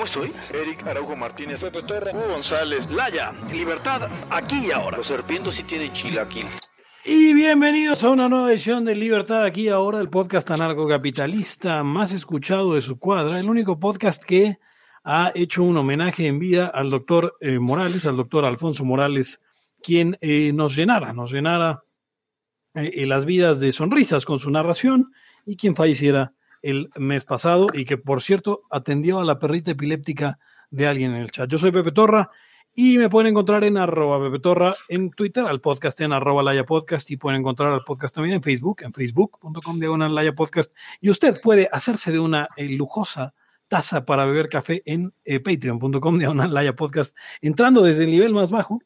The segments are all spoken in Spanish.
¿Cómo estoy? Eric Araujo Martínez, Pepe Hugo González, Laya, libertad aquí y ahora. Los serpientes sí tienen chilaquil. Y bienvenidos a una nueva edición de Libertad aquí y ahora, el podcast anarcocapitalista más escuchado de su cuadra, el único podcast que ha hecho un homenaje en vida al doctor eh, Morales, al doctor Alfonso Morales, quien eh, nos llenara, nos llenara eh, las vidas de sonrisas con su narración y quien falleciera el mes pasado y que, por cierto, atendió a la perrita epiléptica de alguien en el chat. Yo soy Pepe Torra y me pueden encontrar en arroba Pepe Torra en Twitter, al podcast en arroba Laya Podcast y pueden encontrar al podcast también en Facebook, en facebook.com diagonal Laya Podcast. Y usted puede hacerse de una eh, lujosa taza para beber café en eh, patreon.com diagonal Laya Podcast, entrando desde el nivel más bajo.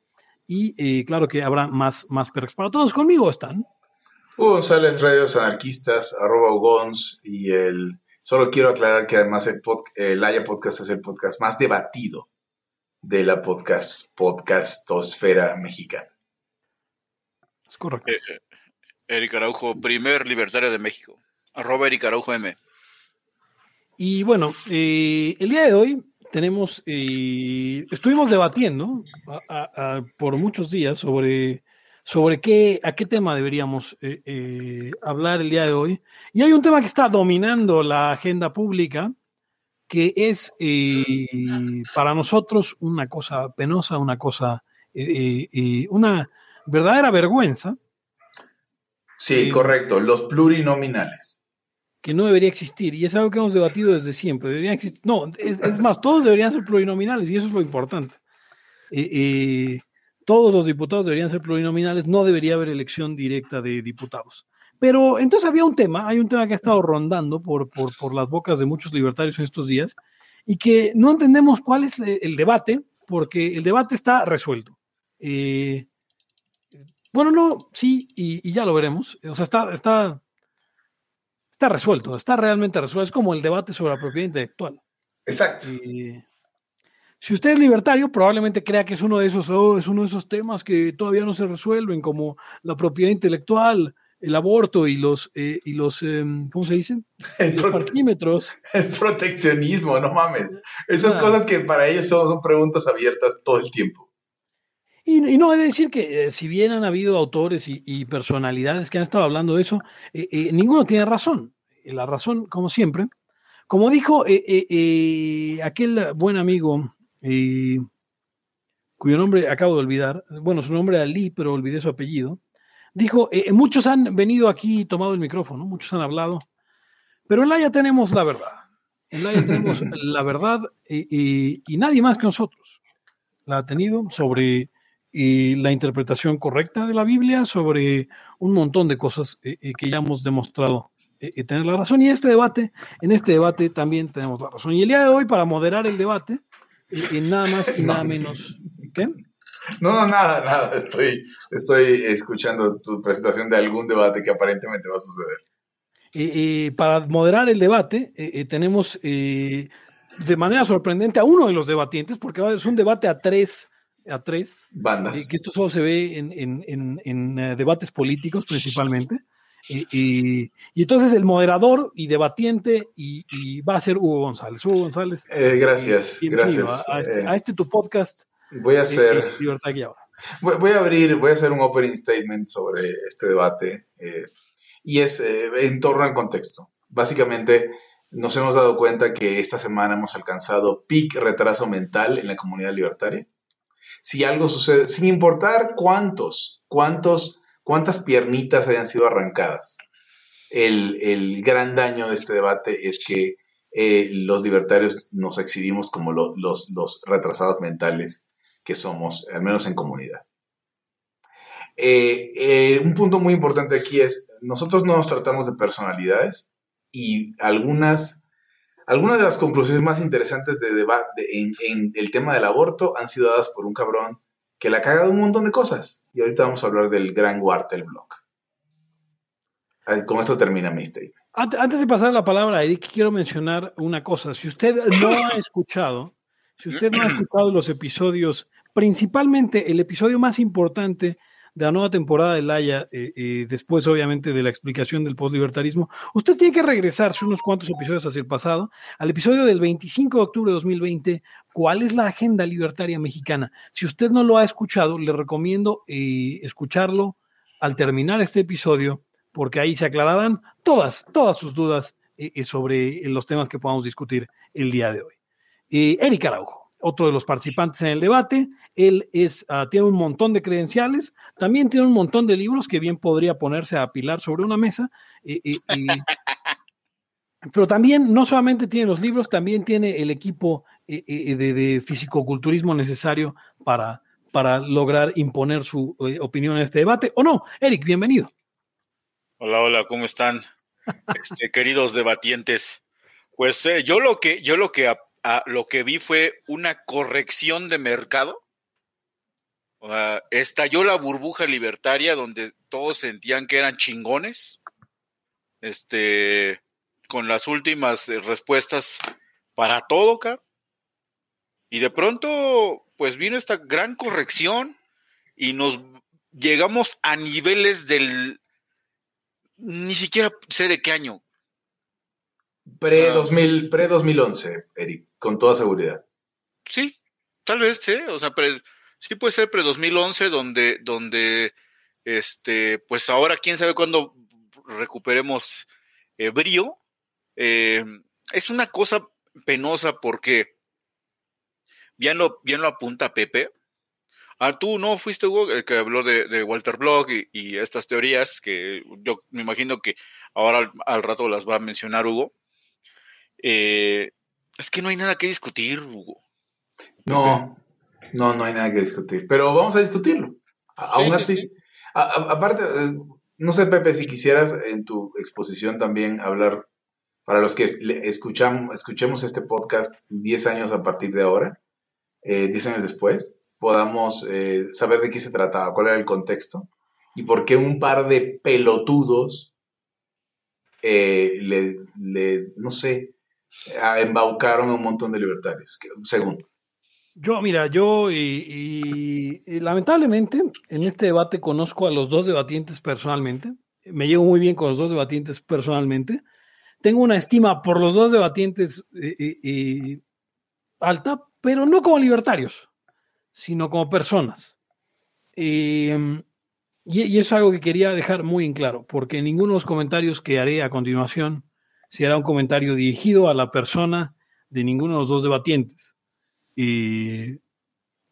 Y eh, claro que habrá más, más perks para todos. Conmigo están. Hugo González, Radios Anarquistas, arroba Ugons y el... Solo quiero aclarar que además el, pod, el Haya Podcast es el podcast más debatido de la podcast podcastosfera mexicana. Es correcto. Eh, eh, Eric Araujo, primer libertario de México. Arroba Eric Araujo M. Y bueno, eh, el día de hoy tenemos, eh, estuvimos debatiendo a, a, a, por muchos días sobre, sobre qué, a qué tema deberíamos eh, eh, hablar el día de hoy. Y hay un tema que está dominando la agenda pública, que es eh, para nosotros una cosa penosa, una cosa, una verdadera vergüenza. Sí, correcto, los plurinominales que no debería existir. Y es algo que hemos debatido desde siempre. Deberían existir. No, es, es más, todos deberían ser plurinominales y eso es lo importante. Eh, todos los diputados deberían ser plurinominales, no debería haber elección directa de diputados. Pero entonces había un tema, hay un tema que ha estado rondando por, por, por las bocas de muchos libertarios en estos días y que no entendemos cuál es el debate, porque el debate está resuelto. Eh, bueno, no, sí, y, y, ya lo veremos. O sea, está, está, está resuelto, está realmente resuelto. Es como el debate sobre la propiedad intelectual. Exacto. Eh, si usted es libertario, probablemente crea que es uno de esos, oh, es uno de esos temas que todavía no se resuelven, como la propiedad intelectual, el aborto y los, eh, y los eh, ¿cómo se dicen? El, los parquímetros. El proteccionismo, no mames. Esas ah. cosas que para ellos son, son, preguntas abiertas todo el tiempo. Y, y no he de decir que eh, si bien han habido autores y, y, personalidades que han estado hablando de eso, eh, ninguno tiene razón. La razón, como siempre, como dijo aquel buen amigo eh, cuyo nombre acabo de olvidar, bueno, su nombre era Lee, pero olvidé su apellido, dijo, eh, muchos han venido aquí y tomado el micrófono, muchos han hablado, pero en la ya tenemos la verdad, en la ya tenemos la verdad eh, y nadie más que nosotros la ha tenido sobre la interpretación correcta de la Biblia, sobre un montón de cosas que ya hemos demostrado tener la razón. Y este debate, en este debate también tenemos la razón. Y el día de hoy, para moderar el debate, y, y nada más y nada menos. ¿Qué? No, no, nada, nada. Estoy, estoy escuchando tu presentación de algún debate que aparentemente va a suceder. Eh, eh, para moderar el debate, eh, tenemos de manera sorprendente a uno de los debatientes, porque es un debate a tres, a tres bandas. que esto solo se ve en, en, en, en debates políticos principalmente. Y, entonces el moderador y debatiente y, y, va a ser Hugo González. Hugo González. Eh, gracias, gracias. A, a, este, a, este, tu podcast. Voy a hacer. Eh, Libertad aquí ahora. Voy, voy, a abrir, voy a hacer un opening statement sobre este debate eh, y es eh, en torno al contexto. Básicamente nos hemos dado cuenta que esta semana hemos alcanzado peak retraso mental en la comunidad libertaria. Si algo sucede, sin importar cuántos, cuántos cuántas piernitas hayan sido arrancadas. El, el gran daño de este debate es que eh, los libertarios nos exhibimos como lo- los, los retrasados mentales que somos, al menos en comunidad. Eh, eh, un punto muy importante aquí es, nosotros no nos tratamos de personalidades y algunas, algunas de las conclusiones más interesantes de debate en, en el tema del aborto han sido dadas por un cabrón que le ha cagado un montón de cosas. Y ahorita vamos a hablar del gran Wartelblock. Ah, Con esto termina mi statement. Antes de pasar la palabra a Eric, quiero mencionar una cosa. Si usted no ha escuchado, si usted no ha escuchado los episodios, principalmente el episodio más importante de la nueva temporada de Laia, eh, eh, después obviamente de la explicación del postlibertarismo, usted tiene que regresarse unos cuantos episodios hacia el pasado, al episodio del 25 de octubre de 2020, ¿cuál es la agenda libertaria mexicana? Si usted no lo ha escuchado, le recomiendo eh, escucharlo al terminar este episodio porque ahí se aclararán todas, todas sus dudas eh, sobre los temas que podamos discutir el día de hoy. Eric Araujo, otro de los participantes en el debate, él es, ah, tiene un montón de credenciales, también tiene un montón de libros que bien podría ponerse a apilar sobre una mesa. eh, eh, eh, pero también, no solamente tiene los libros, también tiene el equipo eh, eh, de, de fisicoculturismo necesario para, para lograr imponer su eh, opinión en este debate. ¿O no? Eric, bienvenido. Hola, hola, ¿cómo están? Este, queridos debatientes. Pues eh, yo lo que, yo lo que a- lo que vi fue una corrección de mercado. Estalló la burbuja libertaria donde todos sentían que eran chingones. Este, con las últimas eh, respuestas para todo, cabrón. Y de pronto, pues vino esta gran corrección y nos llegamos a niveles del ni siquiera sé de qué año. Pre-2000, pre-2011, Eric, con toda seguridad. Sí, tal vez, sí, o sea, pre- sí puede ser pre-2011 donde, donde, este, pues ahora quién sabe cuándo recuperemos eh, brío. Eh, es una cosa penosa porque, bien lo, bien lo apunta Pepe, Ah, tú no fuiste Hugo el que habló de, de Walter Block y, y estas teorías que yo me imagino que ahora al, al rato las va a mencionar Hugo. Eh, es que no hay nada que discutir, Hugo. No, no, no hay nada que discutir. Pero vamos a discutirlo. A- Sí, Aún sí, así, sí. a- a- aparte, eh, no sé, Pepe, si quisieras en tu exposición también hablar, para los que le- escucham- escuchemos este podcast 10 años a partir de ahora, eh, 10 años después, podamos eh, saber de qué se trataba, cuál era el contexto y por qué un par de pelotudos eh, le, le, no sé, embaucaron a un montón de libertarios, según. Yo, mira, yo y, y- y lamentablemente en este debate conozco a los dos debatientes personalmente. Me llevo muy bien con los dos debatientes personalmente. Tengo una estima por los dos debatientes eh, eh, eh, alta, pero no como libertarios, sino como personas. Eh, y, y es algo que quería dejar muy en claro, porque ninguno de los comentarios que haré a continuación será un comentario dirigido a la persona de ninguno de los dos debatientes. Y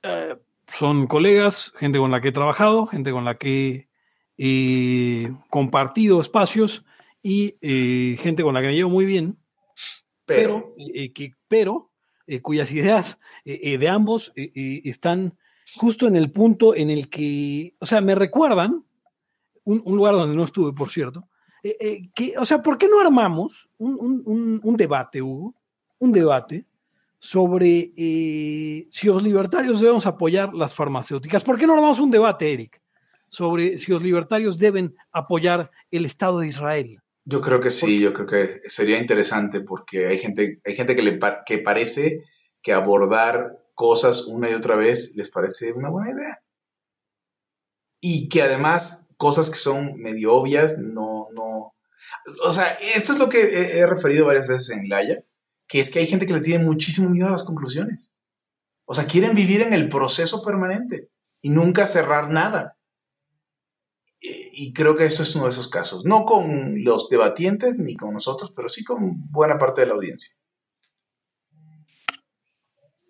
eh, son colegas, gente con la que he trabajado, gente con la que he compartido espacios y eh, gente con la que me llevo muy bien, Pero, pero, eh, que, pero eh, cuyas ideas eh, eh, de ambos eh, eh, están justo en el punto en el que, o sea, me recuerdan un, un lugar donde no estuve, por cierto, eh, eh, que, o sea, ¿por qué no armamos un, un- un- un debate, Hugo? Un debate sobre eh, si los libertarios debemos apoyar las farmacéuticas. ¿Por qué no armamos un debate, Eric, sobre si los libertarios deben apoyar el Estado de Israel? Yo creo que sí, yo creo que sería interesante porque hay gente, hay gente que le pa- que parece que abordar cosas una y otra vez les parece una buena idea. Y que además cosas que son medio obvias no, no. O sea, esto es lo que he, he referido varias veces en Laya, que es que hay gente que le tiene muchísimo miedo a las conclusiones. O sea, quieren vivir en el proceso permanente y nunca cerrar nada. Y creo que esto es uno de esos casos. No con los debatientes ni con nosotros, pero sí con buena parte de la audiencia.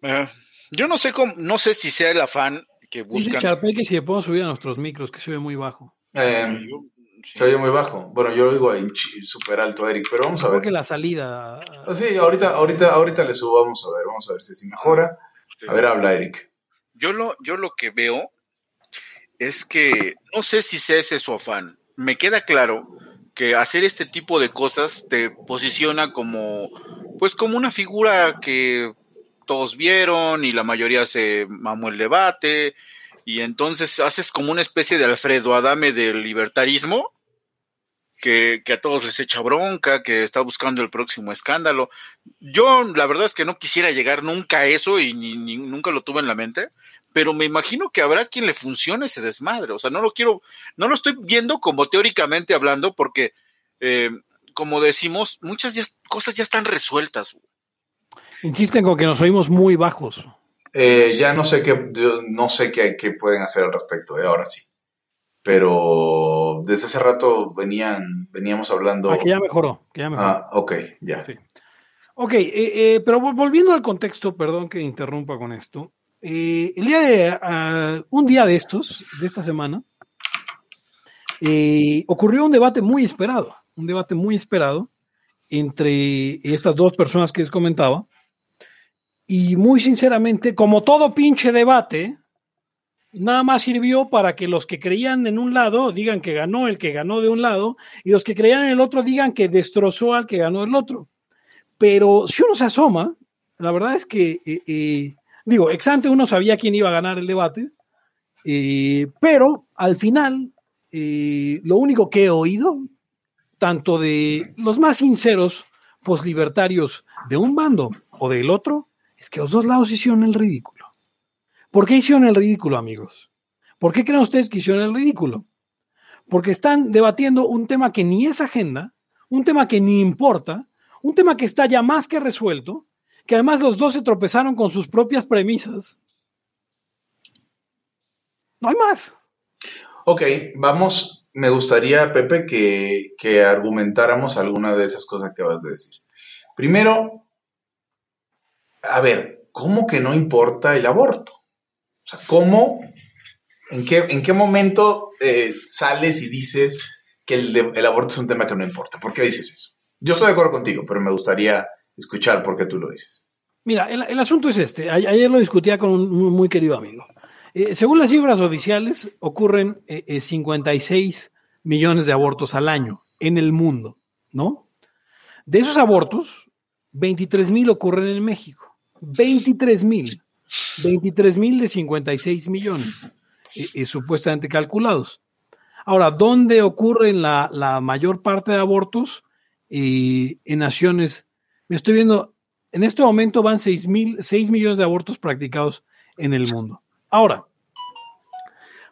Eh, yo no sé cómo, no sé si sea el afán que Dice buscan. Charpey que si le podemos subir a nuestros micros, que se ve muy bajo. Eh, Yo- sí. se oye muy bajo. Bueno, yo lo digo en chi- súper alto, Eric, pero vamos a Creo ver. que la salida. Ah, Sí, ahorita, ahorita, ahorita le subo, vamos a ver, vamos a ver si así mejora. Sí. A ver, habla Eric. Yo lo, yo lo que veo es que no sé si sea ese su afán. Me queda claro que hacer este tipo de cosas te posiciona como, pues como una figura que todos vieron y la mayoría se mamó el debate y entonces haces como una especie de Alfredo Adame del libertarismo que, que a todos les echa bronca, que está buscando el próximo escándalo. Yo la verdad es que no quisiera llegar nunca a eso y ni- nunca lo tuve en la mente, pero me imagino que habrá quien le funcione ese desmadre. O sea, no lo quiero, no lo estoy viendo como teóricamente hablando, porque, eh, como decimos, muchas cosas ya están resueltas. Insisten con que nos oímos muy bajos. Eh, ya no sé qué, no sé qué, qué pueden hacer al respecto, eh, ahora sí. Pero desde hace rato venían, veníamos hablando. Ah, que ya mejoró. Que ya mejoró. Ah, ok, ya. Sí. Ok, eh, eh, pero vol- volviendo al contexto, perdón que interrumpa con esto. eh, el día de, ah, un día de estos, de esta semana, eh, ocurrió un debate muy esperado, un debate muy esperado entre estas dos personas que les comentaba. Y muy sinceramente, como todo pinche debate, nada más sirvió para que los que creían en un lado digan que ganó el que ganó de un lado y los que creían en el otro digan que destrozó al que ganó el otro. Pero si uno se asoma, la verdad es que, eh, eh, digo, ex ante uno sabía quién iba a ganar el debate, eh, pero al final, lo único que he oído, tanto de los más sinceros poslibertarios de un bando o del otro, es que los dos lados hicieron el ridículo. ¿Por qué hicieron el ridículo, amigos? ¿Por qué creen ustedes que hicieron el ridículo? Porque están debatiendo un tema que ni es agenda, un tema que ni importa, un tema que está ya más que resuelto, que además los dos se tropezaron con sus propias premisas. No hay más. Ok, vamos. Me gustaría, Pepe, que, que argumentáramos alguna de esas cosas que vas a decir. Primero, a ver, ¿cómo que no importa el aborto? O sea, ¿cómo? ¿En qué, en qué momento eh, sales y dices que el, aborto es un tema que no importa? ¿Por qué dices eso? Yo estoy de acuerdo contigo, pero me gustaría escuchar por qué tú lo dices. Mira, el, asunto es este. Ayer lo discutía con un muy querido amigo. Eh, según las cifras oficiales, ocurren eh, eh, 56 millones de abortos al año en el mundo, ¿no? De esos abortos, 23 mil ocurren en México. 23 mil. 23 mil de 56 millones, eh, eh, supuestamente calculados. Ahora, ¿dónde ocurren la, la mayor parte de abortos? Eh, en naciones, me estoy viendo, en este momento van 6, mil, 6 millones de abortos practicados en el mundo. Ahora,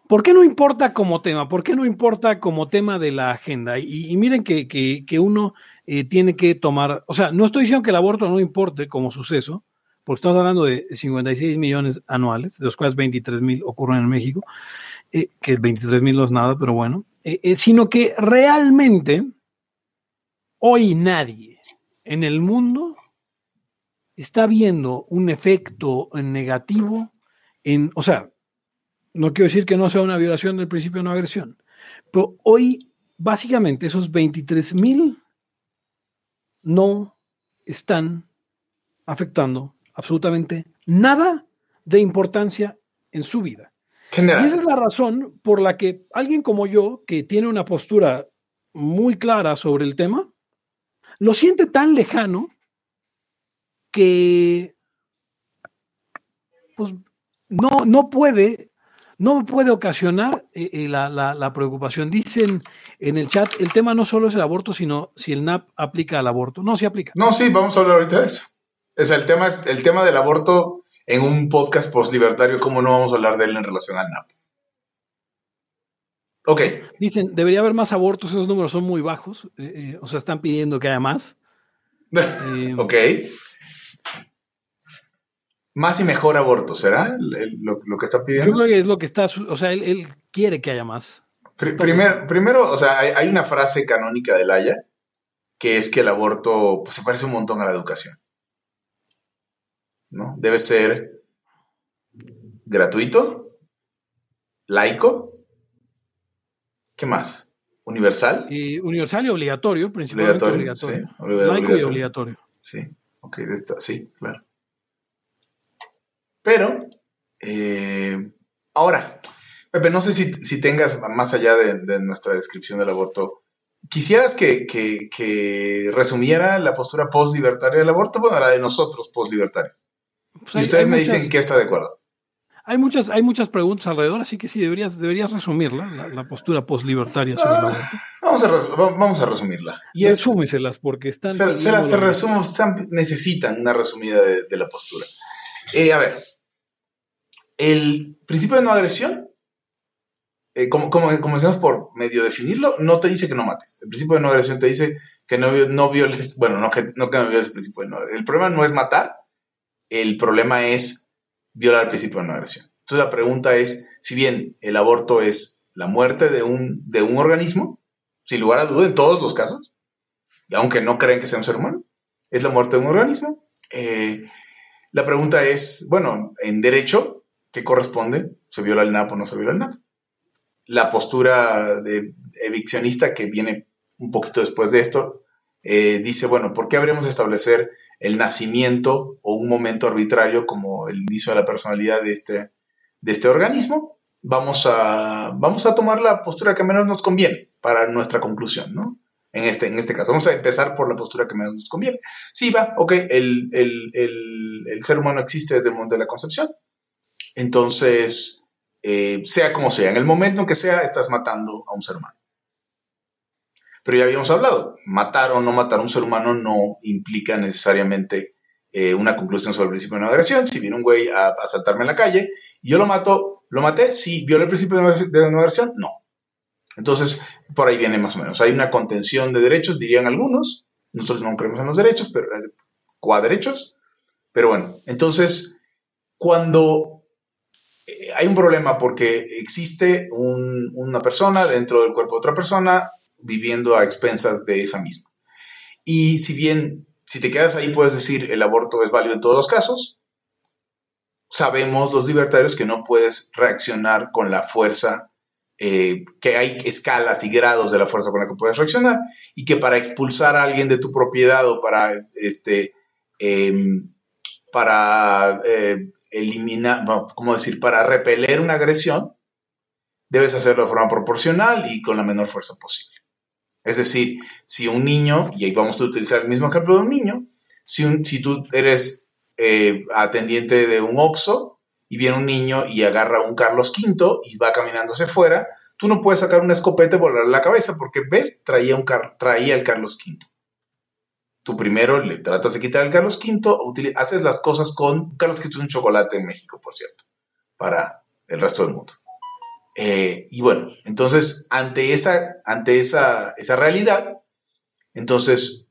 ¿por qué no importa como tema? ¿Por qué no importa como tema de la agenda? Y, y miren que, que- que uno eh, tiene que tomar, o sea, no estoy diciendo que el aborto no importe como suceso, porque estamos hablando de 56 millones anuales, de los cuales 23 mil ocurren en México, eh, que 23 mil no es nada, pero bueno, eh, eh, sino que realmente hoy nadie en el mundo está viendo un efecto negativo en, o sea, no quiero decir que no sea una violación del principio de no agresión, pero hoy básicamente esos 23 mil no están afectando absolutamente nada de importancia en su vida. Y General. esa es la razón por la que alguien como yo, que tiene una postura muy clara sobre el tema, lo siente tan lejano que pues, no, no puede, no puede ocasionar eh, eh, la, la- la preocupación. Dicen en el chat, el tema no solo es el aborto, sino si el NAP aplica al aborto. No, sí aplica. No, sí, vamos a hablar ahorita de eso. O sea, el tema, es, el tema del aborto en un podcast post-libertario, ¿cómo no vamos a hablar de él en relación al NAP? Ok, Dicen, debería haber más abortos, esos números son muy bajos, eh, eh, o sea, están pidiendo que haya más. Eh, ok. Más y mejor aborto, ¿será el- el- lo, lo que está Yo pidiendo? creo que es lo que está, o sea, él, él quiere que haya más. Pri- primer- primero, o sea, hay, hay una frase canónica del Haya que es que el aborto pues, se parece un montón a la educación. ¿No? Debe ser gratuito, laico, ¿Qué más? ¿Universal? Y universal y obligatorio, principalmente obligatorio. sí, obligatorio. Laico y obligatorio. Sí, ok, esta- sí, claro. Pero, eh, ahora, Pepe, no sé si, si tengas, más allá de, de nuestra descripción del aborto, quisieras que, que- que resumiera la postura post-libertaria del aborto, bueno, la de nosotros post-libertaria. Pues Y hay- ustedes hay me muchas- dicen que está de acuerdo. Hay muchas, hay muchas preguntas alrededor, así que sí, deberías, deberías resumirla, la, la postura post-libertaria sobre el aborto. Vamos a, vamos a resumirla. Y es, Resúmeselas, porque están... se, se resumo, están- necesitan una resumida de, de la postura. Eh, a ver, el principio de no agresión, eh, como, como, por medio definirlo, no te dice que no mates. El principio de no agresión te dice que no, no violes, bueno, no que no, que no violes el principio de no El problema no es matar, el problema es violar el principio de no agresión. Entonces la pregunta es, si bien el aborto es la muerte de un, de un organismo, sin lugar a duda en todos los casos, y aunque no creen que sea un ser humano, es la muerte de un organismo. Eh, la pregunta es, bueno, en derecho, ¿qué corresponde? ¿Se viola el NAP o no se viola el NAP? La postura de eviccionista que viene un poquito después de esto, eh, dice, bueno, ¿por qué habríamos de establecer el nacimiento o un momento arbitrario como el inicio de la personalidad de este, de este organismo? Vamos a, vamos a tomar la postura que menos nos conviene para nuestra conclusión, ¿no? En este, en este caso, vamos a empezar por la postura que menos nos conviene. Sí, va, ok, el, el- el- el ser humano existe desde el momento de la concepción. Entonces, eh, sea como sea, en el momento en que sea, estás matando a un ser humano. Pero ya habíamos hablado, matar o no matar a un ser humano no implica necesariamente eh, una conclusión sobre el principio de no agresión. Si viene un güey a, a asaltarme en la calle y yo lo mato, ¿lo maté? Sí, ¿viola el principio de no, agresión? No. Entonces, por ahí viene más o menos. Hay una contención de derechos, dirían algunos. Nosotros no creemos en los derechos, pero eh, cuadrechos. Pero bueno, entonces, cuando eh, hay un problema porque existe un- una persona dentro del cuerpo de otra persona viviendo a expensas de esa misma. Y si bien, si te quedas ahí, puedes decir el aborto es válido en todos los casos, sabemos los libertarios que no puedes reaccionar con la fuerza, eh, que hay escalas y grados de la fuerza con la que puedes reaccionar, y que para expulsar a alguien de tu propiedad o para, este, em, para eh, eliminar, no, ¿cómo decir? Para repeler una agresión, debes hacerlo de forma proporcional y con la menor fuerza posible. Es decir, si un niño, y ahí vamos a utilizar el mismo ejemplo de un niño, si, un- tú eres eh, atendiente de un OXO y viene un niño y agarra un Carlos V y va caminando hacia afuera, tú no puedes sacar una escopeta y volarle la cabeza porque, ¿ves? Traía, un traía el Carlos V. Tú primero le tratas de quitar el Carlos V, haces las cosas con... Carlos V es un chocolate en México, por cierto, para el resto del mundo. Eh, y bueno, entonces, ante esa, ante esa, esa realidad, entonces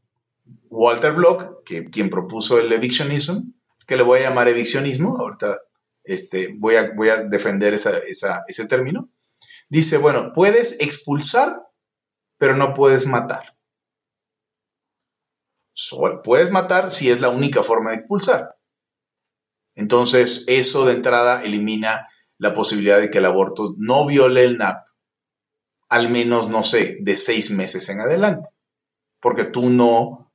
Walter Block, que, quien propuso el evictionism, que le voy a llamar eviccionismo, ahorita este, voy, a, voy a defender esa, esa- ese término, dice, bueno, puedes expulsar, pero no puedes matar. So- puedes matar si es la única forma de expulsar. Entonces, eso de entrada elimina la posibilidad de que el aborto no viole el NAP, al menos, no sé, de seis meses en adelante. Porque tú no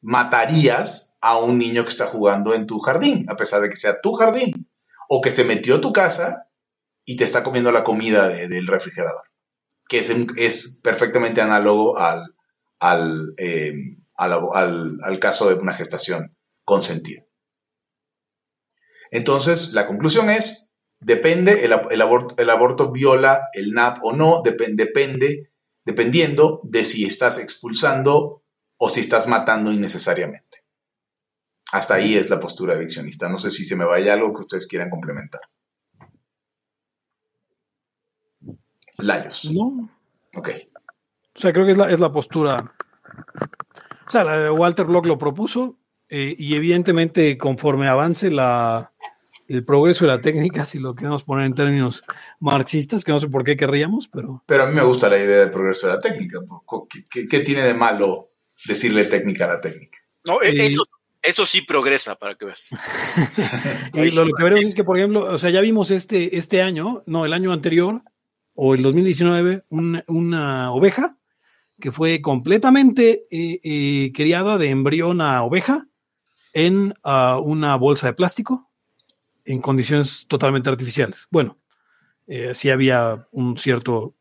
matarías a un niño que está jugando en tu jardín, a pesar de que sea tu jardín, o que se metió a tu casa y te está comiendo la comida de- del refrigerador, que es, es perfectamente análogo al, eh, al al- al caso de una gestación consentida. Entonces, la conclusión es, depende, el, ab- el aborto, el aborto viola el NAP o no, depen- depende, dependiendo de si estás expulsando o si estás matando innecesariamente. Hasta ahí es la postura eviccionista. No sé si se me vaya algo que ustedes quieran complementar. Layos. No, Ok. o sea, creo que es la, es la postura. O sea, la de Walter Block lo propuso eh, y evidentemente conforme avance la, el progreso de la técnica, si lo queremos poner en términos marxistas, que no sé por qué querríamos, pero Pero a mí me gusta la idea del progreso de la técnica. ¿Qué, qué- qué tiene de malo decirle técnica a la técnica? No, e- eso, eso sí progresa, para que veas. Y lo, lo que veremos es que, por ejemplo, o sea, ya vimos este, este año, no, el año anterior, o el 2019 un- una oveja que fue completamente eh, eh, criada de embrión a oveja en ah, una bolsa de plástico en condiciones totalmente artificiales. Bueno, eh, sí había un cierto,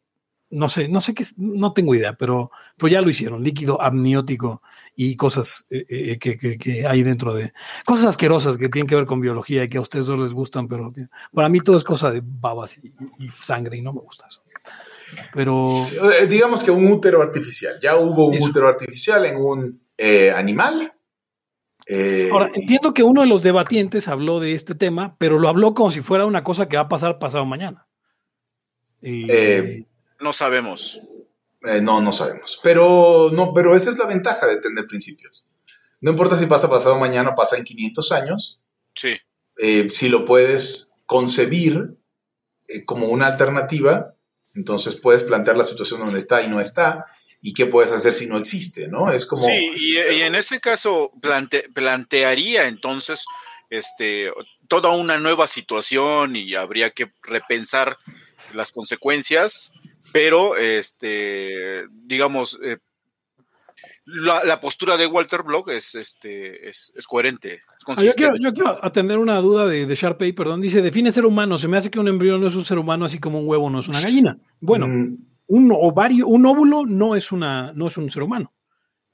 no sé, no sé qué, no tengo idea, pero, pero ya lo hicieron, líquido amniótico y cosas eh, eh, que, que- que hay dentro de, cosas asquerosas que tienen que ver con biología y que a ustedes no les gustan, pero para mí todo es cosa de babas y, sangre y no me gusta eso. Pero Sí, eh, digamos que un útero artificial. Ya hubo un Eso. útero artificial en un animal. Eh, ahora entiendo que uno de los debatientes habló de este tema, pero lo habló como si fuera una cosa que va a pasar pasado mañana. Y- Eh, No sabemos. eh, no, no sabemos. Pero, no, pero esa es la ventaja de tener principios. No importa si pasa pasado mañana o pasa en 500 años. Sí. eh, si lo puedes concebir eh, como una alternativa, entonces puedes plantear la situación donde está y no está, y qué puedes hacer si no existe, ¿no? Es como... Sí, y, y en ese caso plante- plantearía entonces este, toda una nueva situación y habría que repensar las consecuencias, pero este, digamos, eh, la, la postura de Walter Block es, este, es, es coherente. es Ah, yo, quiero, yo quiero atender una duda de, de Sharpay, perdón. Dice, define ser humano. Se me hace que un embrión no es un ser humano, así como un huevo no es una gallina. Bueno, mm, un ovario, un óvulo no es, una, no es un ser humano.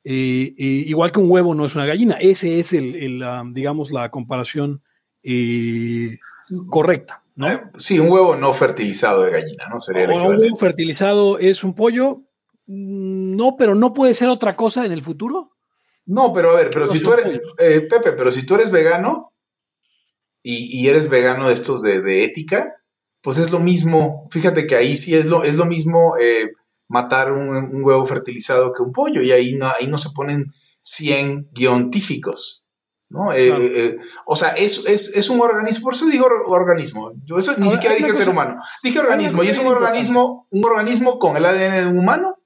Eh, eh, igual que un huevo no es una gallina. Ese es el, el, ah, digamos, la comparación eh, correcta, ¿no? sí, un huevo no fertilizado de gallina, ¿no? Sería el Ahora, un huevo fertilizado es un pollo. Mm, No, pero no puede ser otra cosa en el futuro. No, pero a ver, pero si tú eres, Pepe, pero si tú eres vegano y, y eres vegano de estos de, de ética, pues es lo mismo. Fíjate que ahí sí es lo, es lo mismo eh, matar un, un huevo fertilizado que un pollo y ahí no, ahí no se ponen 100 guiontíficos. ¿no? Eh, Claro. eh, o sea, es, es, es un organismo, por eso digo or- organismo. Yo eso ni Ahora, siquiera dije ser humano. Dije organismo y es un organismo, un organismo con el ADN de un humano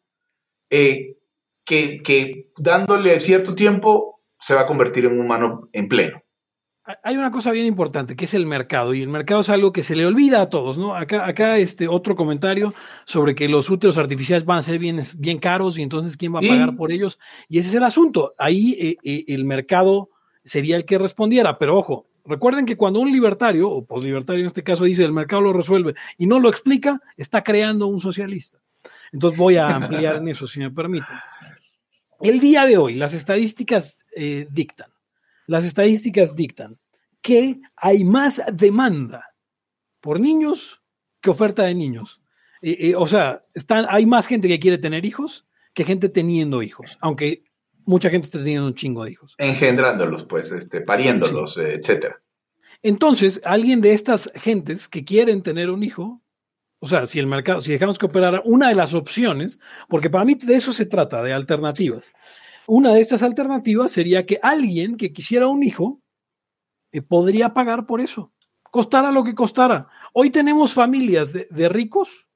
eh, que, que dándole cierto tiempo se va a convertir en un humano en pleno. Hay una cosa bien importante que es el mercado y el mercado es algo que se le olvida a todos, ¿no? Acá, acá este otro comentario sobre que los úteros artificiales van a ser bien, bien caros y entonces quién va a ¿Y? pagar por ellos y ese es el asunto. Ahí eh, eh, el mercado sería el que respondiera, pero ojo, recuerden que cuando un libertario o poslibertario en este caso dice el mercado lo resuelve y no lo explica, está creando un socialista. Entonces voy a ampliar en eso, si me permiten. El día de hoy, las estadísticas eh, dictan, las estadísticas dictan que hay más demanda por niños que oferta de niños. Eh, eh, o sea, están, hay más gente que quiere tener hijos que gente teniendo hijos, aunque mucha gente está teniendo un chingo de hijos. Engendrándolos, pues, este, pariéndolos, eh, etcétera. Entonces, alguien de estas gentes que quieren tener un hijo, o sea, si el mercado, si dejamos que operara una de las opciones, porque para mí de eso se trata, de alternativas. Una de estas alternativas sería que alguien que quisiera un hijo eh, podría pagar por eso, costara lo que costara. Hoy tenemos familias de, de ricos,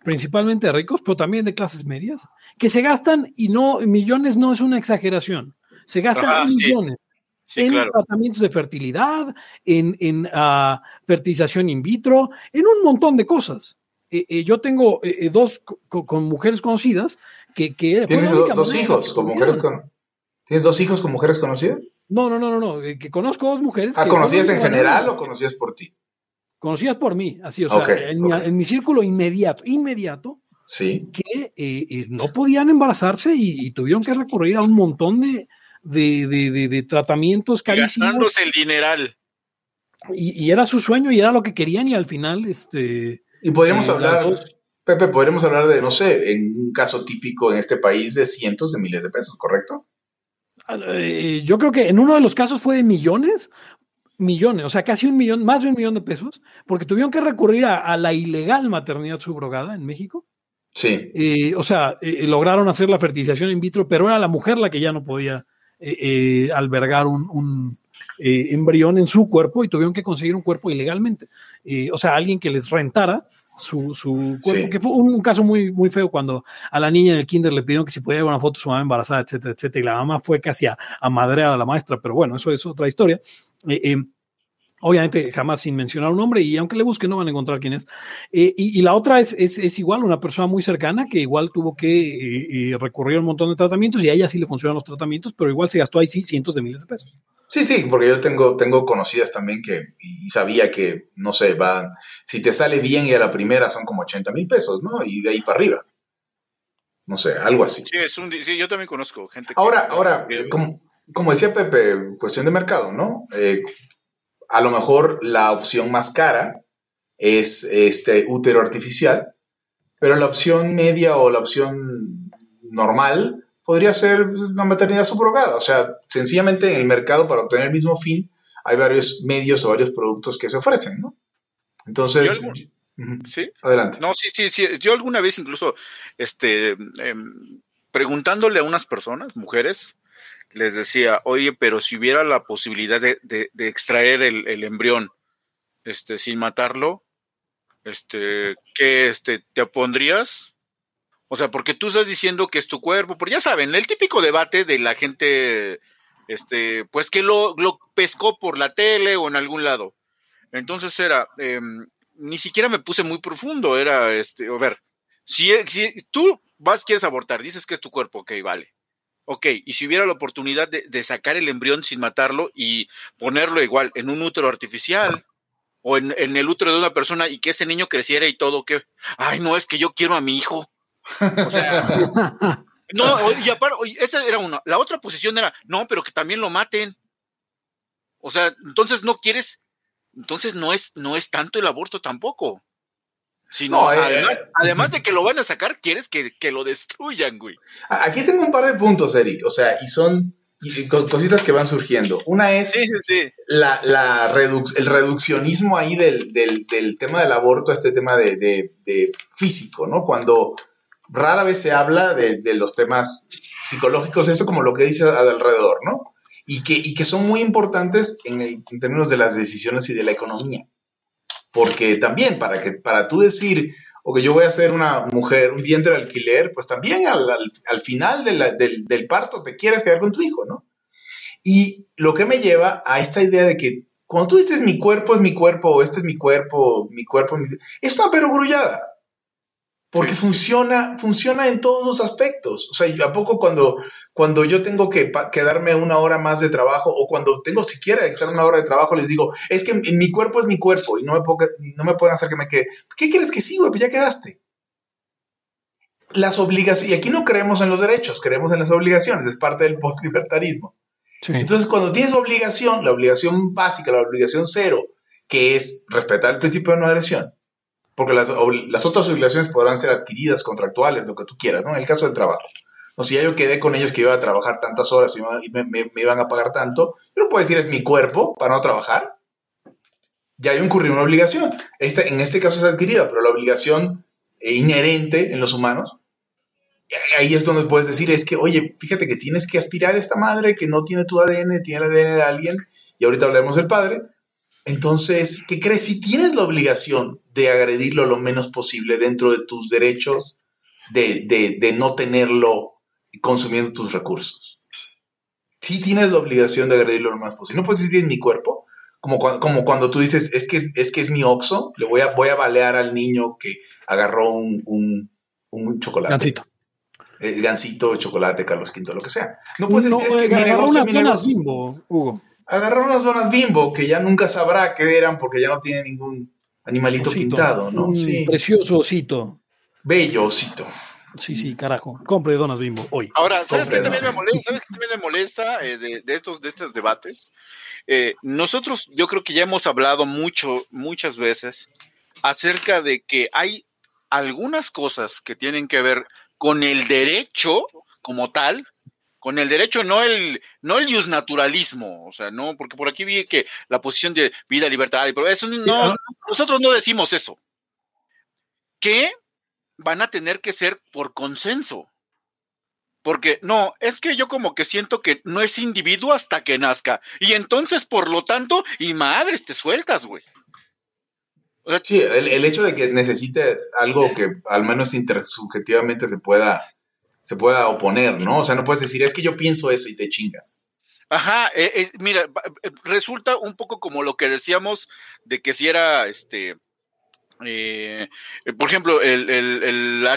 principalmente de ricos, pero también de clases medias, que se gastan, y no, millones no es una exageración, se gastan Ajá, millones Sí, en claro. tratamientos de fertilidad, en, en ah, fertilización in vitro, en un montón de cosas. Eh, eh, yo tengo eh, dos co- co- con mujeres conocidas que... que fue ¿Tienes do- dos hijos con mujeres con... ¿Tienes dos hijos con mujeres conocidas? No, no, no, no, no, eh, que conozco dos mujeres. ¿Ah, que fue en general o conocidas por ti? Conocidas por mí, así, o sea, en, mi, ok. en mi círculo inmediato, inmediato, Sí. que eh, eh, no podían embarazarse y, y tuvieron que recurrir a un montón de, de, de- de- de tratamientos carísimos. Gastándose el dineral. Y, y era su sueño y era lo que querían y al final, este... Y podríamos eh, hablar, dos- Pepe, podríamos hablar de, no sé, en un caso típico en este país de cientos de miles de pesos, ¿correcto? Eh, yo creo que en uno de los casos fue de millones, millones, o sea, casi un millón, más de un millón de pesos, porque tuvieron que recurrir a, a la ilegal maternidad subrogada en México. Sí. Eh, o sea, eh, lograron hacer la fertilización in vitro, pero era la mujer la que ya no podía eh, eh, albergar un, un, eh, embrión en su cuerpo y tuvieron que conseguir un cuerpo ilegalmente. Eh, o sea, alguien que les rentara su, su cuerpo, Sí. que fue un, un caso muy, muy feo cuando a la niña en el kinder le pidieron que si podía llevar una foto de su mamá embarazada, etcétera, etcétera, y la mamá fue casi a, a madrear a la maestra, pero bueno, eso es otra historia. Eh, eh, Obviamente, jamás sin mencionar un nombre, y aunque le busquen, no van a encontrar quién es. Eh, y, y, la otra es, es, es, igual una persona muy cercana que igual tuvo que eh, eh, recurrir a un montón de tratamientos y a ella sí le funcionan los tratamientos, pero igual se gastó ahí sí cientos de miles de pesos. Sí, sí, porque yo tengo, tengo conocidas también que, y sabía que, no sé, van, si te sale bien y a la primera son como 80 mil pesos, ¿no? Y de ahí para arriba. No sé, algo así. Sí, es un, sí yo también conozco gente. Ahora, que, ahora, como, como decía Pepe, cuestión de mercado, ¿no? Eh, a lo mejor la opción más cara es este útero artificial, pero la opción media o la opción normal podría ser una maternidad subrogada. O sea, sencillamente en el mercado para obtener el mismo fin hay varios medios o varios productos que se ofrecen, ¿no? Entonces... Algún, ¿Sí? Adelante. No, sí, sí, sí. Yo alguna vez incluso, este, eh, preguntándole a unas personas, mujeres, les decía, oye, pero si hubiera la posibilidad de, de, extraer el, el, embrión, este, sin matarlo, este, ¿qué, este, te opondrías? O sea, porque tú estás diciendo que es tu cuerpo, porque ya saben, el típico debate de la gente, este, pues que lo, lo pescó por la tele o en algún lado. Entonces era, eh, ni siquiera me puse muy profundo, era, este, a ver, si, si tú vas, quieres abortar, dices que es tu cuerpo, ok, vale. Ok, y si hubiera la oportunidad de, de, sacar el embrión sin matarlo y ponerlo igual en un útero artificial o en, en, el útero de una persona y que ese niño creciera y todo, que, ay, no, es que yo quiero a mi hijo. O sea, no, y aparte, esa era una. La otra posición era, no, pero que también lo maten. O sea, entonces no quieres, entonces no es, no es tanto el aborto tampoco. Sino, no, eh, además, eh, además, de que lo van a sacar, quieres que, que, lo destruyan, güey. Aquí tengo un par de puntos, Eric. O sea, y son cositas que van surgiendo. Una es sí, sí, sí. La, la redu el reduccionismo ahí del, del, del, tema del aborto a este tema de, de, de, físico, ¿no? Cuando rara vez se habla de, los temas psicológicos, eso como lo que dice alrededor, ¿no? Y que, y que son muy importantes en, el, en términos de las decisiones y de la economía. Porque también, para, que, para tú decir, o que yo voy a ser una mujer, un diente de alquiler, pues también al, al, al final del, del, parto te quieres quedar con tu hijo, ¿no? Y lo que me lleva a esta idea de que cuando tú dices mi cuerpo es mi cuerpo, o este es mi cuerpo, mi cuerpo, mi... es una perogrullada. Porque sí. funciona, funciona en todos los aspectos. O sea, ¿a poco cuando, cuando yo tengo que quedarme una hora más de trabajo o cuando tengo siquiera que estar una hora de trabajo, les digo, es que mi cuerpo es mi cuerpo y no me, puedo, no me pueden hacer que me quede. ¿Qué quieres que sí, güey? Pues ya quedaste. Las obligaciones, y aquí no creemos en los derechos, creemos en las obligaciones, es parte del postlibertarismo. Sí. Entonces, cuando tienes obligación, la obligación básica, la obligación cero, que es respetar el principio de no agresión, porque las, otras obligaciones podrán ser adquiridas, contractuales, lo que tú quieras, ¿no? En el caso del trabajo. O si ya yo quedé con ellos que iba a trabajar tantas horas y me, me, iban a pagar tanto, yo no puedo decir es mi cuerpo para no trabajar. Ya hay incurrido una obligación. Esta, en este caso es adquirida, pero la obligación inherente en los humanos, ahí es donde puedes decir, es que, oye, fíjate que tienes que aspirar a esta madre que no tiene tu ADN, tiene el ADN de alguien, y ahorita hablaremos del padre, entonces, ¿qué crees? Si tienes la obligación de agredirlo lo menos posible dentro de tus derechos, de, de, de no tenerlo consumiendo tus recursos. Sí tienes la obligación de agredirlo lo más posible. No puedes decir en mi cuerpo, como cuando, como cuando tú dices, es que es, que es mi oxo, le voy a, voy a balear al niño que agarró un, un, un chocolate. Gancito. El gancito, chocolate, Carlos V, lo que sea. No puedes decir, no, es que mi negocio, mi negocio. Hugo agarró unas donas bimbo que ya nunca sabrá qué eran porque ya no tiene ningún animalito osito, pintado, ¿no? Un sí. Precioso osito. Bello osito. Sí, sí, carajo. Compre donas bimbo hoy. Ahora, ¿sabes qué también me molesta? ¿Sabes qué también me molesta eh, de, de, estos, de estos debates? Eh, nosotros, yo creo que ya hemos hablado mucho, muchas veces acerca de que hay algunas cosas que tienen que ver con el derecho como tal, con el derecho, no el, no el naturalismo, o sea, no, porque por aquí vi que la posición de vida, libertad, pero eso no, nosotros no decimos eso. Que van a tener que ser por consenso. Porque no, es que yo como que siento que no es individuo hasta que nazca. Y entonces, por lo tanto, y madres, te sueltas, güey. O sea, sí, el, el, hecho de que necesites algo que al menos intersubjetivamente se pueda se pueda oponer, ¿no? O sea, no puedes decir, es que yo pienso eso y te chingas. Ajá, eh, eh, mira, eh, resulta un poco como lo que decíamos de que si era este. por ejemplo, el, el, el,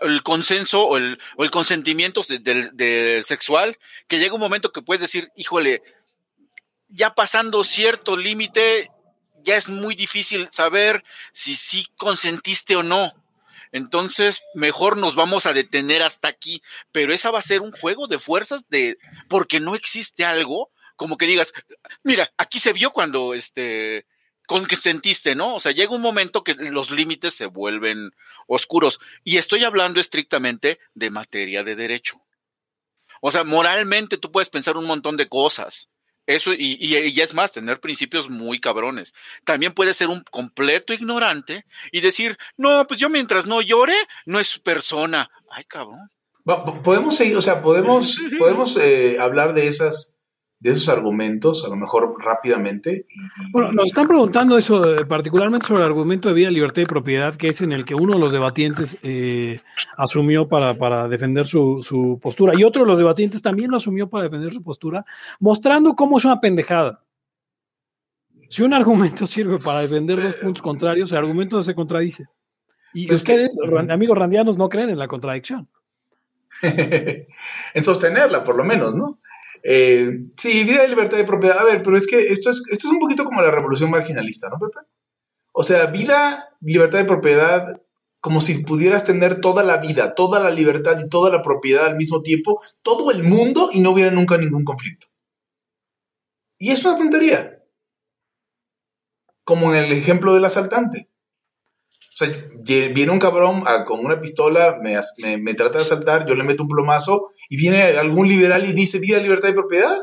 el consenso o el, o el consentimiento sexual, que llega un momento que puedes decir, híjole, ya pasando cierto límite, ya es muy difícil saber si sí consentiste o no. Entonces, mejor nos vamos a detener hasta aquí. Pero esa va a ser un juego de fuerzas de, porque no existe algo como que digas, mira, aquí se vio cuando este, con que sentiste, ¿no? O sea, llega un momento que los límites se vuelven oscuros. Y estoy hablando estrictamente de materia de derecho. O sea, moralmente tú puedes pensar un montón de cosas. Eso, y, y, y es más, tener principios muy cabrones. También puedes ser un completo ignorante y decir, no, pues yo mientras no llore, no es persona. Ay, cabrón. Podemos seguir, o sea, podemos, podemos eh, hablar de esas, de esos argumentos, a lo mejor rápidamente. y- y- Bueno, nos están preguntando eso, eh, particularmente sobre el argumento de vida, libertad y propiedad, que es en el que uno de los debatientes eh, asumió para, para defender su, su postura y otro de los debatientes también lo asumió para defender su postura, mostrando cómo es una pendejada. Si un argumento sirve para defender dos puntos contrarios, el argumento se contradice. Y Pues que- ustedes, ran- amigos randianos, no creen en la contradicción. en sostenerla, por lo menos, ¿no? Eh, sí, vida y libertad de propiedad. A ver, pero es que esto es, esto es un poquito como la revolución marginalista, ¿no, Pepe? O sea, vida, libertad de propiedad, como si pudieras tener toda la vida, toda la libertad y toda la propiedad al mismo tiempo, todo el mundo y no hubiera nunca ningún conflicto. Y es una tontería. Como en el ejemplo del asaltante. O sea, viene un cabrón con una pistola, me- me trata de asaltar, yo le meto un plomazo y viene algún liberal y dice vida, libertad y propiedad.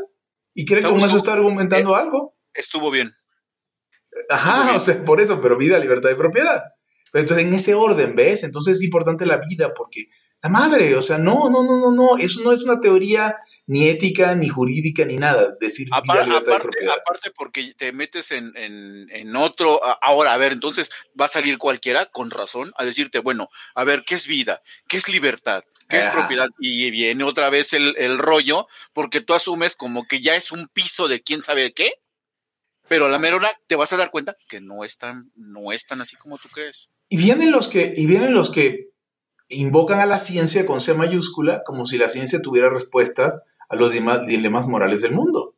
Y cree que con eso está argumentando algo. Estuvo bien. Ajá, o sea, por eso, pero vida, libertad y propiedad. Pero entonces, en ese orden, ¿ves? Entonces es importante la vida porque la madre, o sea, no, no, no, no, no, eso no es una teoría ni ética, ni jurídica, ni nada, decir Apar- libertad aparte, propiedad. aparte porque te metes en, en, en otro, ahora, a ver, entonces va a salir cualquiera con razón a decirte, bueno, a ver, ¿qué es vida? ¿Qué es libertad? ¿Qué es propiedad? Y viene otra vez el, el rollo, porque tú asumes como que ya es un piso de quién sabe qué, pero a la mera hora te vas a dar cuenta que no es tan, no es tan así como tú crees. Y vienen los que, y vienen los que invocan a la ciencia con C mayúscula como si la ciencia tuviera respuestas a los dilemas morales del mundo.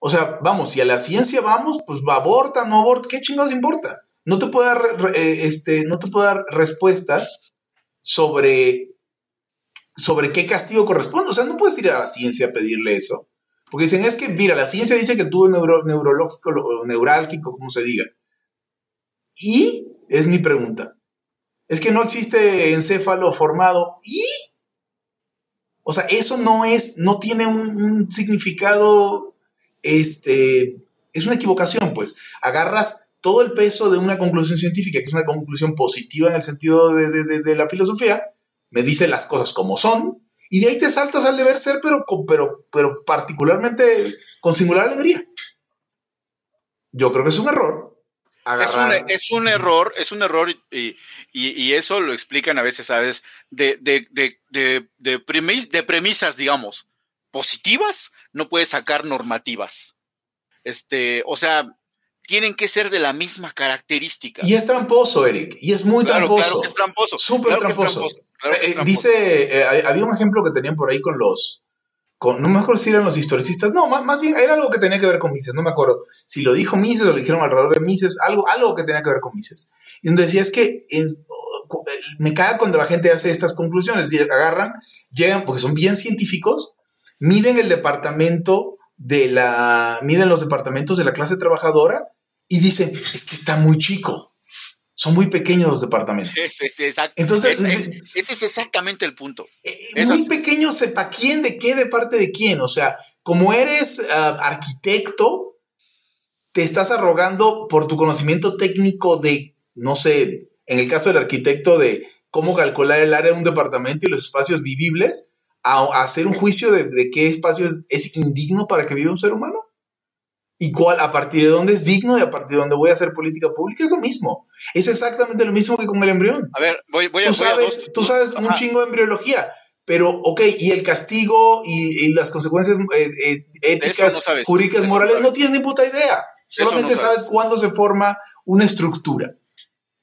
O sea, vamos, si a la ciencia vamos, pues aborta, no aborta, ¿qué chingados importa? No te puede dar, eh, este, no te puede dar respuestas sobre, sobre qué castigo corresponde. O sea, no puedes ir a la ciencia a pedirle eso. Porque dicen, es que, mira, la ciencia dice que el tubo neuro- neurológico, lo- neurálgico, como se diga. Y es mi pregunta. Es que no existe encéfalo formado. ¿Y? O sea, eso no es, no tiene un, significado, este, es una equivocación, pues. Agarras todo el peso de una conclusión científica, que es una conclusión positiva en el sentido de, de- de- de la filosofía, me dice las cosas como son, y de ahí te saltas al deber ser, pero, pero, pero particularmente con singular alegría. Yo creo que es un error. Es un, es un error, es un error y, y, y eso lo explican a veces, ¿sabes? De, de, de, de, premis- de premisas, digamos, positivas, no puedes sacar normativas. Este, o sea, tienen que ser de la misma característica. Y es tramposo, Eric. Y es muy claro, tramposo. claro que es tramposo. Súper claro tramposo. claro Eh, tramposo. dice, eh, había un ejemplo que tenían por ahí con los, no me acuerdo si eran los historicistas, no, más, más bien era algo que tenía que ver con Mises, no me acuerdo si lo dijo Mises o lo dijeron alrededor de Mises, algo, algo que tenía que ver con Mises. Y donde decía, es que me caga cuando la gente hace estas conclusiones, agarran, llegan, porque son bien científicos, miden el departamento de la, miden los departamentos de la clase trabajadora y dicen, es que está muy chico, son muy pequeños los departamentos. Sí, sí, sí, exacto. Entonces, Es- es- ese es exactamente el punto. Eh, muy pequeño sepa quién de qué de parte de quién. O sea, como eres ah, arquitecto, te estás arrogando por tu conocimiento técnico de, no sé, en el caso del arquitecto, de cómo calcular el área de un departamento y los espacios vivibles, a, a hacer un juicio de, de qué espacio es, es indigno para que viva un ser humano. Y cuál, a partir de dónde es digno y a partir de dónde voy a hacer política pública es lo mismo. Es exactamente lo mismo que con el embrión. A ver, voy, voy a Tú voy a sabes, tú sabes un chingo de embriología. Pero, ok, y el castigo y, y las consecuencias eh, eh, éticas, no jurídicas, no morales, no, tienes ni puta idea. Solamente no sabes sabes. cuándo se forma una estructura.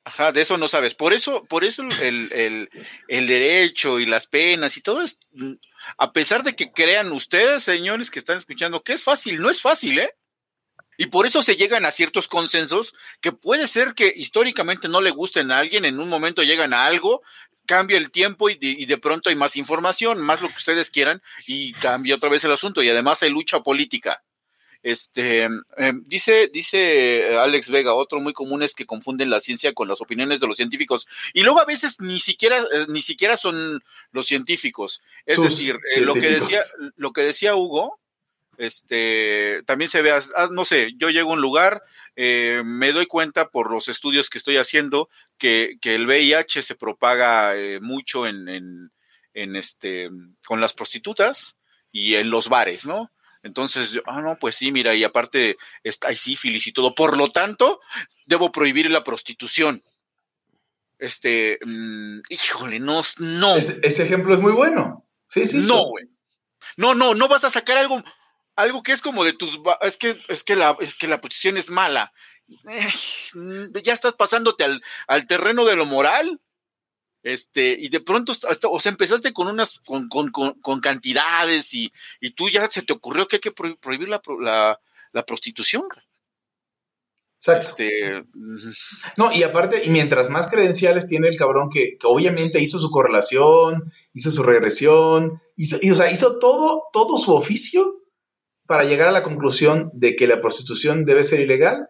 Ajá, de eso no sabes. Por eso, por eso el, el, el derecho y las penas y todo es, a pesar de que crean ustedes, señores que están escuchando, que es fácil, no es fácil, ¿eh? Y por eso se llegan a ciertos consensos que puede ser que históricamente no le gusten a alguien, en un momento llegan a algo, cambia el tiempo y de, y de pronto hay más información, más lo que ustedes quieran y cambia otra vez el asunto y además hay lucha política. Este eh, dice, dice Alex Vega, otro muy común es que confunden la ciencia con las opiniones de los científicos. Y luego a veces ni siquiera, eh, ni siquiera son los científicos. Es Sus decir, eh, lo que decía, lo que decía Hugo, este también se ve, as- as- no sé, yo llego a un lugar, eh, me doy cuenta por los estudios que estoy haciendo que, que el VIH se propaga eh, mucho en, en, en este con las prostitutas y en los bares, ¿no? Entonces, ah, no, pues sí, mira, y aparte está, hay sífilis y todo. Por lo tanto, debo prohibir la prostitución. Este, mm, híjole, no, no, Ese, ese ejemplo es muy bueno. Sí, sí. no, güey. No, no, no vas a sacar algo, algo que es como de tus, es que, es que la, es que la prostitución es mala. Eh, ya estás pasándote al, al terreno de lo moral. Este, y de pronto, hasta, o sea, empezaste con unas, con, con, con, con cantidades y, y tú ya se te ocurrió que hay que pro- prohibir la, la, la prostitución. Exacto. Este, No, y aparte, y mientras más credenciales tiene el cabrón que, que obviamente hizo su correlación, hizo su regresión, hizo, y, o sea, hizo todo, todo su oficio para llegar a la conclusión de que la prostitución debe ser ilegal,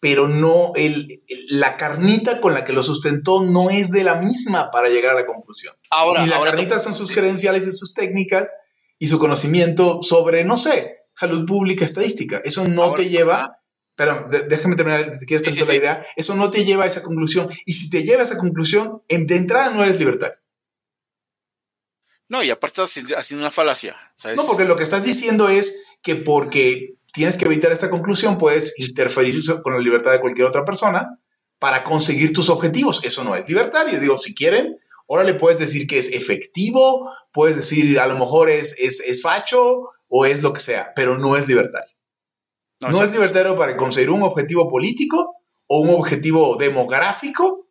pero no, el, la carnita con la que lo sustentó no es de la misma para llegar a la conclusión. ahora, y la ahora carnita son sus credenciales y sus técnicas y su conocimiento sobre, no sé, salud pública, estadística. Eso no Ahora, te lleva, pero déjame terminar si quieres Sí, sí, la idea, eso no te lleva a esa conclusión. Y si te lleva a esa conclusión, de entrada no eres libertario. No, y aparte estás haciendo una falacia. No, porque lo que estás diciendo es que porque tienes que evitar esta conclusión, puedes interferir con la libertad de cualquier otra persona para conseguir tus objetivos. Eso no es libertario. Digo, si quieren, ahora le puedes decir que es efectivo, puedes decir a lo mejor es, es, es facho o es lo que sea, pero no es libertario. no, es libertario para conseguir un objetivo político o un objetivo demográfico,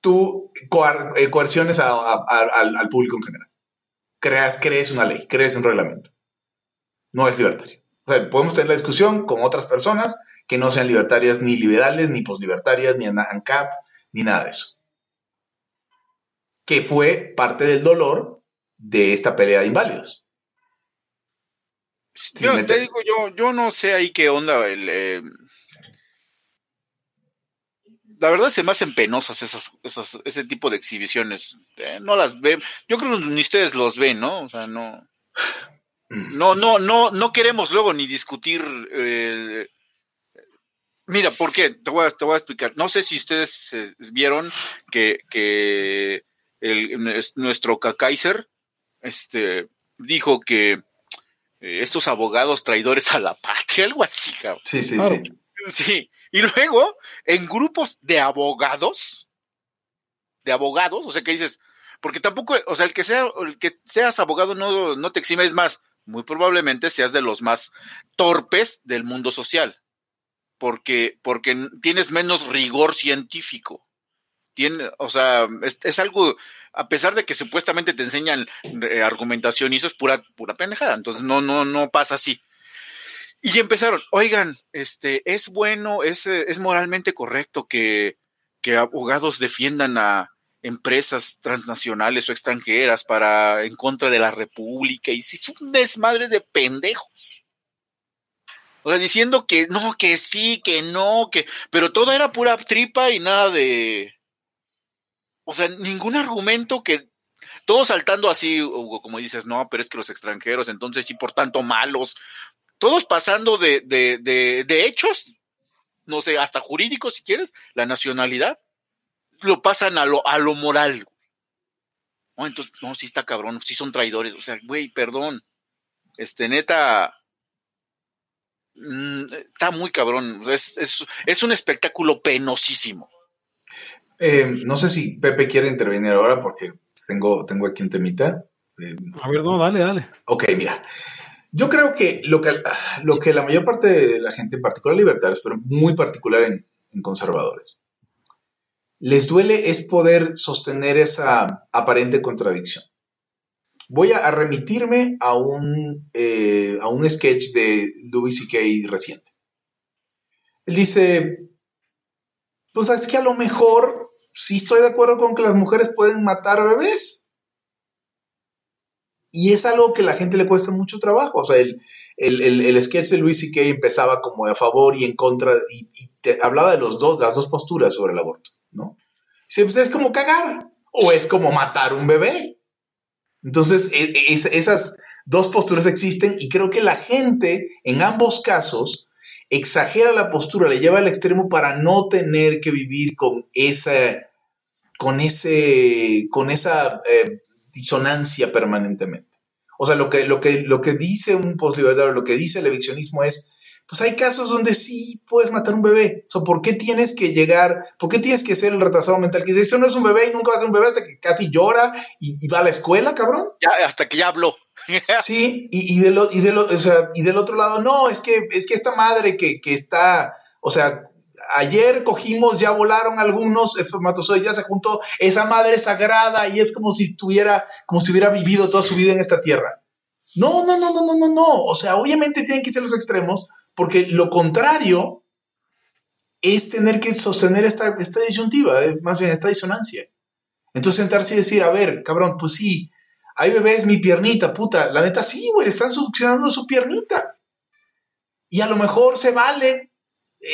tú coar- eh, coerciones a- a- a- al, al público en general. Creas, crees una ley, crees un reglamento. No es libertario. O sea, podemos tener la discusión con otras personas que no sean libertarias ni liberales, ni poslibertarias, ni ANCAP, ni nada de eso. Que fue parte del dolor de esta pelea de inválidos. yo te- digo, yo, yo no sé ahí qué onda. El, eh, la verdad se me hacen penosas esas, esas, ese tipo de exhibiciones. Eh, no las ven. Yo creo que ni ustedes los ven, ¿no? O sea, no. Mm. No, no, no, no queremos luego ni discutir. eh, mira, ¿por qué? Te voy, a, te voy a explicar. No sé si ustedes eh, vieron que, que el, nuestro Kaiser este, dijo que eh, estos abogados traidores a la patria, algo así, cabrón. Sí, sí, Claro. sí. Sí. Y luego, en grupos de abogados, de abogados, o sea, que dices, porque tampoco, o sea, el que sea, el que seas abogado no, no te exime, más, muy probablemente seas de los más torpes del mundo social, porque, porque tienes menos rigor científico. Tiene, o sea, es, es algo, a pesar de que supuestamente te enseñan eh, argumentación y eso es pura, pura pendejada, entonces no, no, no pasa así. Y empezaron, oigan, este, es bueno, es, eh, es moralmente correcto que, que abogados defiendan a empresas transnacionales o extranjeras para en contra de la república y si es un desmadre de pendejos. O sea, diciendo que no, que sí, que no, que, pero todo era pura tripa y nada de, o sea, ningún argumento que, todos saltando así, Hugo, como dices, no, pero es que los extranjeros, entonces sí, por tanto malos, todos pasando de, de, de, de hechos, no sé, hasta jurídicos si quieres, la nacionalidad, lo pasan a lo, a lo moral. No, entonces, no, sí está cabrón, sí son traidores, o sea, güey, perdón, este, neta, mm, está muy cabrón, es, es, es un espectáculo penosísimo. Eh, no sé si Pepe quiere intervenir ahora porque tengo, tengo aquí un temita. Eh, A ver, no, dale, dale. Ok, mira. Yo creo que lo que, lo que la mayor parte de la gente, en particular libertarios, pero muy particular en, conservadores, les duele es poder sostener esa aparente contradicción. Voy a, a remitirme a un, eh, a un sketch de Louis C.K. reciente. Él dice, pues es que a lo mejor sí estoy de acuerdo con que las mujeres pueden matar bebés. Y es algo que a la gente le cuesta mucho trabajo. O sea, el, el, el, sketch de Louis C.K. empezaba como a favor y en contra, y, y te hablaba de los dos, las dos posturas sobre el aborto, ¿no? Dice, pues es como cagar o es como matar un bebé. Entonces, e- es- esas dos posturas existen y creo que la gente en ambos casos exagera la postura, le lleva al extremo para no tener que vivir con esa, con ese, con esa eh, disonancia permanentemente. O sea, lo que, lo que, lo que dice un postlibertario, lo que dice el eviccionismo es, pues hay casos donde sí puedes matar un bebé. O sea, ¿por qué tienes que llegar, por qué tienes que ser el retrasado mental que dice, eso no es un bebé y nunca va a ser un bebé hasta que casi llora y, y va a la escuela, cabrón? Ya, hasta que ya habló. Sí, y, y, de lo- y, de lo- o sea, y del otro lado, no, es que, es que esta madre que, que está, o sea, ayer cogimos, ya volaron algunos espermatozoides, ya se juntó, esa madre sagrada y es como si tuviera, como si hubiera vivido toda su vida en esta tierra. No, no, no, no, no, no, no. O sea, obviamente tienen que ser los extremos, porque lo contrario es tener que sostener esta, esta disyuntiva, eh, más bien esta disonancia. Entonces sentarse y decir, a ver, cabrón, pues sí, hay bebés, mi piernita, puta, la neta sí, güey, están succionando su piernita. Y a lo mejor se vale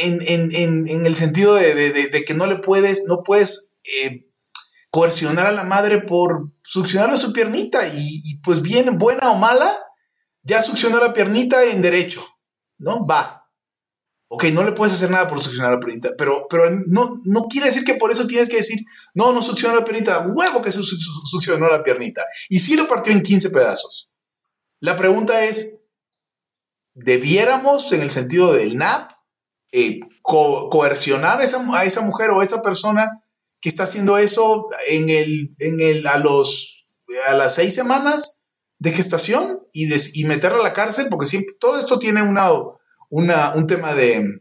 en, en- en- en el sentido de, de- de- que no le puedes, no puedes eh, coercionar a la madre por succionarle su piernita. Y, pues bien, buena o mala, ya succionó la piernita en derecho, ¿no? Va. Ok, no le puedes hacer nada por succionar la piernita, pero, pero no, no quiere decir que por eso tienes que decir, no, no succionó la piernita, huevo que su- succionó la piernita. Y sí lo partió en 15 pedazos. La pregunta es, ¿debiéramos, en el sentido del NAP, eh, co- coercionar a esa, a esa mujer o a esa persona que está haciendo eso en el, en el, a, los, a las seis semanas de gestación y, meterla a la cárcel? Porque siempre, todo esto tiene una, una, un tema de...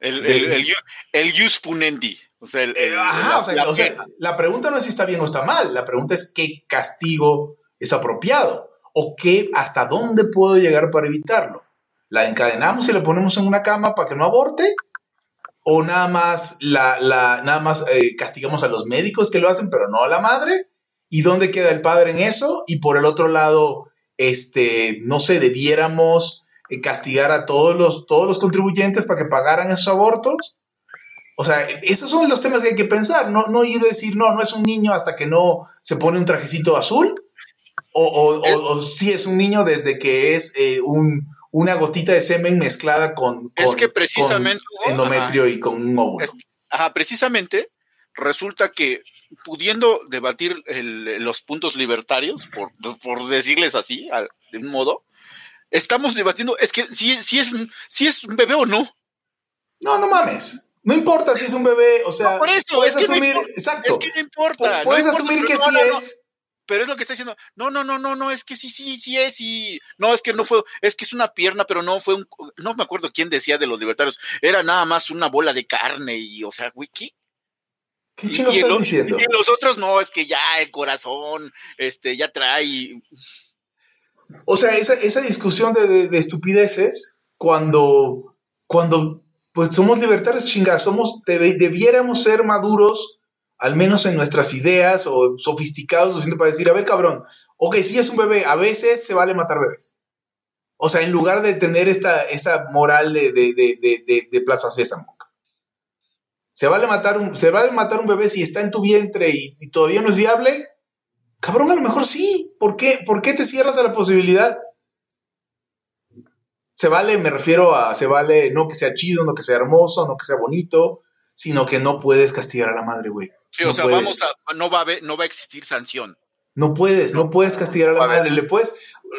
El, De- el, el, el jus punendi. O sea, el, el- Ajá, la- o sea, la o sea, pena. la pregunta no es si está bien o está mal, la pregunta es qué castigo es apropiado o qué, hasta dónde puedo llegar para evitarlo. ¿La encadenamos y la ponemos en una cama para que no aborte? ¿O nada más, la, la, nada más eh, castigamos a los médicos que lo hacen, pero no a la madre? ¿Y dónde queda el padre en eso? Y por el otro lado, este, no sé, debiéramos eh, castigar a todos los, todos los contribuyentes para que pagaran esos abortos. O sea, esos son los temas que hay que pensar, no, no ir a decir, no, no es un niño hasta que no se pone un trajecito azul, o, o, sí es un niño desde que es eh, un, una gotita de semen mezclada con, Es con- que precisamente, con endometrio y con un óvulo. Es- Ajá, precisamente resulta que pudiendo debatir el- los puntos libertarios, por, por decirles así, al- de un modo, estamos debatiendo, es que si, si, es, un- si es un bebé o no. No, no mames. No importa si es un bebé, o sea, No, por eso, puedes es que no asumir, importa, exacto, Es que no importa. pu- puedes no importa, asumir que sí es. Pero es lo que está diciendo. No, no, no, no, no, es que sí, sí, sí es y no, es que no fue, es que es una pierna, pero no fue un, no me acuerdo quién decía de los libertarios, era nada más una bola de carne y, o sea, güey, ¿qué? ¿Qué Y- estás lo- diciendo? Y los otros no, es que ya el corazón, este, ya trae. O sea, esa, esa discusión de, de- de estupideces, cuando, cuando pues somos libertarios, chingados, somos, debiéramos ser maduros, al menos en nuestras ideas, o sofisticados, siento para decir, a ver, cabrón, ok, sí es un bebé, a veces se vale matar bebés. O sea, en lugar de tener esta, esta moral de, de, de, de, Plaza Sésamo. Se vale, matar un, se vale matar un bebé si está en tu vientre y, y todavía no es viable. Cabrón, a lo mejor sí. ¿Por qué? ¿Por qué te cierras a la posibilidad? Se vale, me refiero a, se vale no que sea chido, no que sea hermoso, no que sea bonito, sino que no puedes castigar a la madre, güey. Sí, No o sea, puedes. vamos a, no va a haber, no va a existir sanción. No puedes, no puedes castigar a la A madre. Le puedes,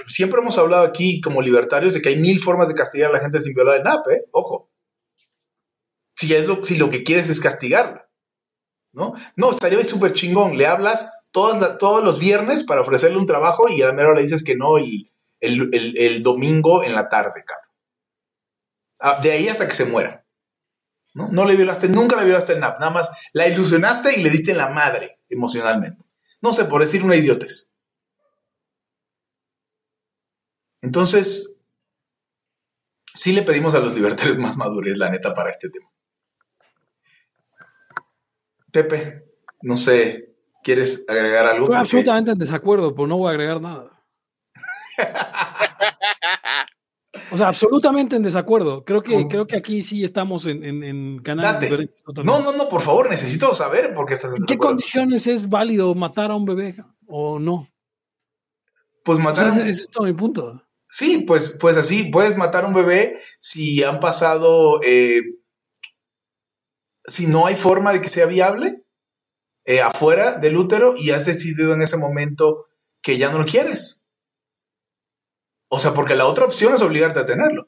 siempre hemos hablado aquí como libertarios de que hay mil formas de castigar a la gente sin violar el NAP, ¿eh? Ojo. Si, es lo, si lo que quieres es castigarla. ¿No? No, estaría súper chingón. Le hablas todas la- todos los viernes para ofrecerle un trabajo y a la mera hora le dices que no el, el- el- el domingo en la tarde, cabrón. Ah, de ahí hasta que se muera. ¿No? no le violaste, nunca le violaste el NAP, nada más la ilusionaste y le diste en la madre emocionalmente. No sé, por decir una idiotez. Entonces, sí le pedimos a los libertarios más madurez, la neta, para este tema. Pepe, no sé, ¿quieres agregar algo? Estoy absolutamente en desacuerdo, pero no voy a agregar nada. O sea, absolutamente en desacuerdo. Creo que, creo que aquí sí estamos en, en- en canales diferentes. No, no, no, por favor, necesito saber por qué estás en ¿En qué condiciones es válido matar a un bebé o no? Pues O sea, matar ese, ese es todo mi punto. Sí, pues, pues así, puedes matar a un bebé si han pasado, eh, si no hay forma de que sea viable eh, afuera del útero y has decidido en ese momento que ya no lo quieres. O sea, porque la otra opción es obligarte a tenerlo.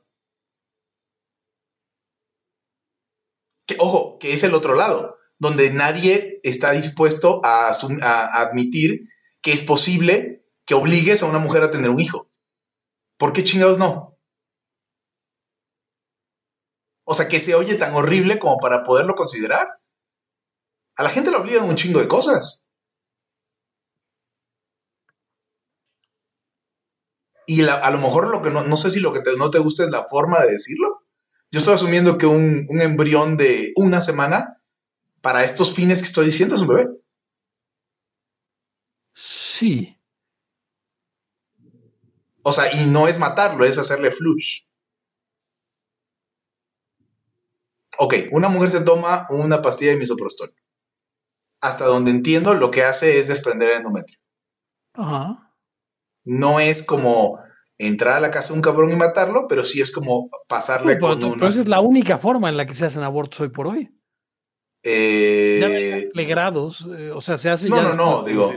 Ojo, que es el otro lado, donde nadie está dispuesto a- a admitir que es posible que obligues a una mujer a tener un hijo. ¿Por qué chingados no? O sea, que se oye tan horrible como para poderlo considerar. A la gente le obligan un chingo de cosas. Y la- a lo mejor lo que no, no sé si lo que te- no te gusta es la forma de decirlo. Yo estoy asumiendo que un, un embrión de una semana, para estos fines que estoy diciendo, es un bebé. Sí. O sea, y no es matarlo, es hacerle flush. Ok, una mujer se toma una pastilla de misoprostol. Hasta donde entiendo, lo que hace es desprender el endometrio. Ajá. No es como entrar a la casa de un cabrón y matarlo, pero sí es como pasarle pero, con pero una... esa es la única forma en la que se hacen abortos hoy por hoy. Eh, de grados, eh, o sea, se hace No, ya no, no, digo-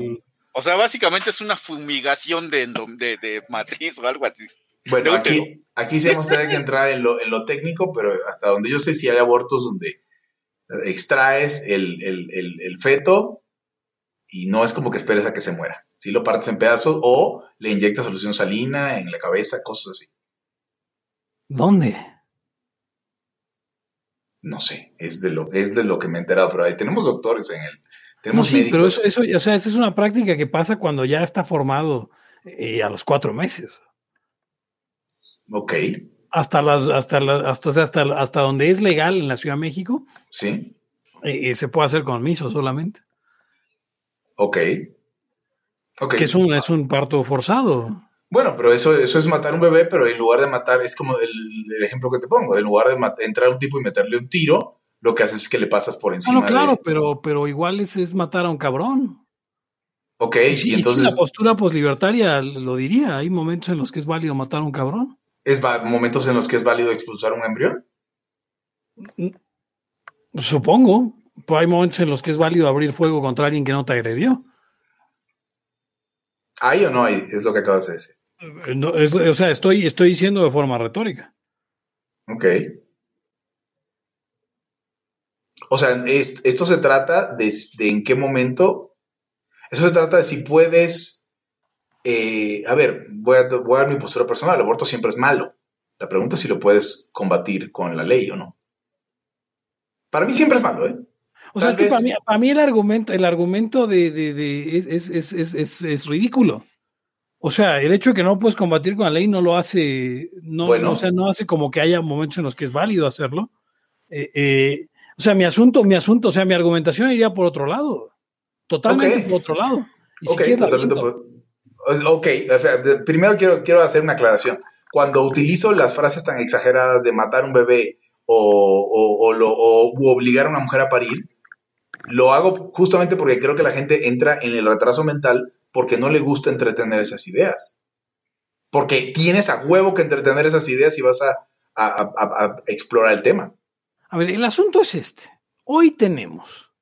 O sea, básicamente es una fumigación de, de, de matriz o algo así. Bueno, aquí, aquí sí vamos a tener que entrar en lo, en lo técnico, pero hasta donde yo sé si hay abortos donde extraes el, el- el- el feto y no es como que esperes a que se muera. Si lo partes en pedazos o le inyectas solución salina en la cabeza, cosas así. ¿Dónde? No sé, es de lo, es de lo que me he enterado, pero ahí tenemos doctores en el... No, Tenemos sí, pero eso, eso, o sea, esa es una práctica que pasa cuando ya está formado eh, a los cuatro meses. Ok, Hasta las, hasta la- hasta, o sea, hasta, hasta donde es legal en la Ciudad de México, sí, eh, eh, se puede hacer con miso solamente. ok. Ok. Que es un, es un parto forzado. Bueno, pero eso, eso es matar un bebé, pero en lugar de matar, es como el, el ejemplo que te pongo, en lugar de entrar un tipo y meterle un tiro, lo que haces es que le pasas por encima. no, claro, de- pero, pero igual es, es matar a un cabrón. Ok, Y, sí, y y sí, entonces la postura poslibertaria lo diría. Hay momentos en los que es válido matar a un cabrón. es momentos en los que es válido expulsar un embrión. Supongo. Pero hay momentos en los que es válido abrir fuego contra alguien que no te agredió. ¿Hay o no hay? Es lo que acabas de decir. Eh, no, es- o sea, estoy, estoy diciendo de forma retórica. Ok. O sea, es- esto se trata de, de en qué momento. Eso se trata de si puedes. eh, a ver, voy a, voy a dar mi postura personal. El aborto siempre es malo. La pregunta es si lo puedes combatir con la ley o no. Para mí siempre es malo, ¿eh? O sea, es que para mí, para mí el argumento, el argumento de, de- de- es, es, es, es, ridículo. O sea, el hecho de que no puedes combatir con la ley no lo hace, no, Bueno. no, o sea, no hace como que haya momentos en los que es válido hacerlo. Eh, eh, o sea, mi asunto, mi asunto, o sea, mi argumentación iría por otro lado. Totalmente por otro lado. Y Ok, totalmente. por- Ok, o sea, de- primero quiero, quiero hacer una aclaración. Cuando utilizo las frases tan exageradas de matar un bebé o, o- o lo- o- u obligar a una mujer a parir, lo hago justamente porque creo que la gente entra en el retraso mental porque no le gusta entretener esas ideas. Porque tienes a huevo que entretener esas ideas y vas a, explorar el tema. A ver, el asunto es este. Hoy tenemos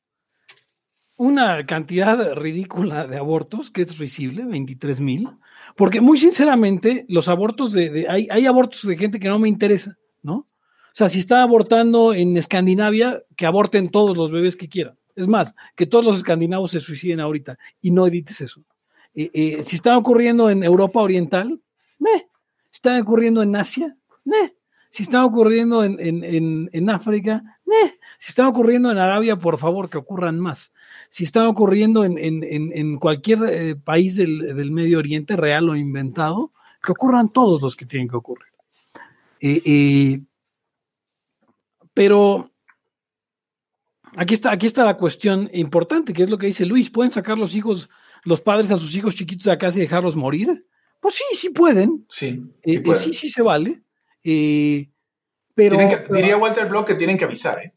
una cantidad ridícula de abortos, que es risible, 23 mil, porque muy sinceramente los abortos de, de- hay, hay abortos de gente que no me interesa, ¿no? O sea, si está abortando en Escandinavia, que aborten todos los bebés que quieran. Es más, que todos los escandinavos se suiciden ahorita y no edites eso. Eh, eh, si está ocurriendo en Europa Oriental, meh. Si está ocurriendo en Asia, meh. Si está ocurriendo en, en, en, en África, meh. Si está ocurriendo en Arabia, por favor, que ocurran más. Si está ocurriendo en, cualquier eh, país del, del, Medio Oriente, real o inventado, que ocurran todos los que tienen que ocurrir. Pero aquí está, aquí está la cuestión importante, que es lo que dice Luis. ¿Pueden sacar los hijos, los padres a sus hijos chiquitos de la casa y dejarlos morir? Pues sí, sí pueden. Sí, sí, pueden. sí, sí se vale. Eh, pero, que, diría Walter Block que tienen que avisar, ¿eh?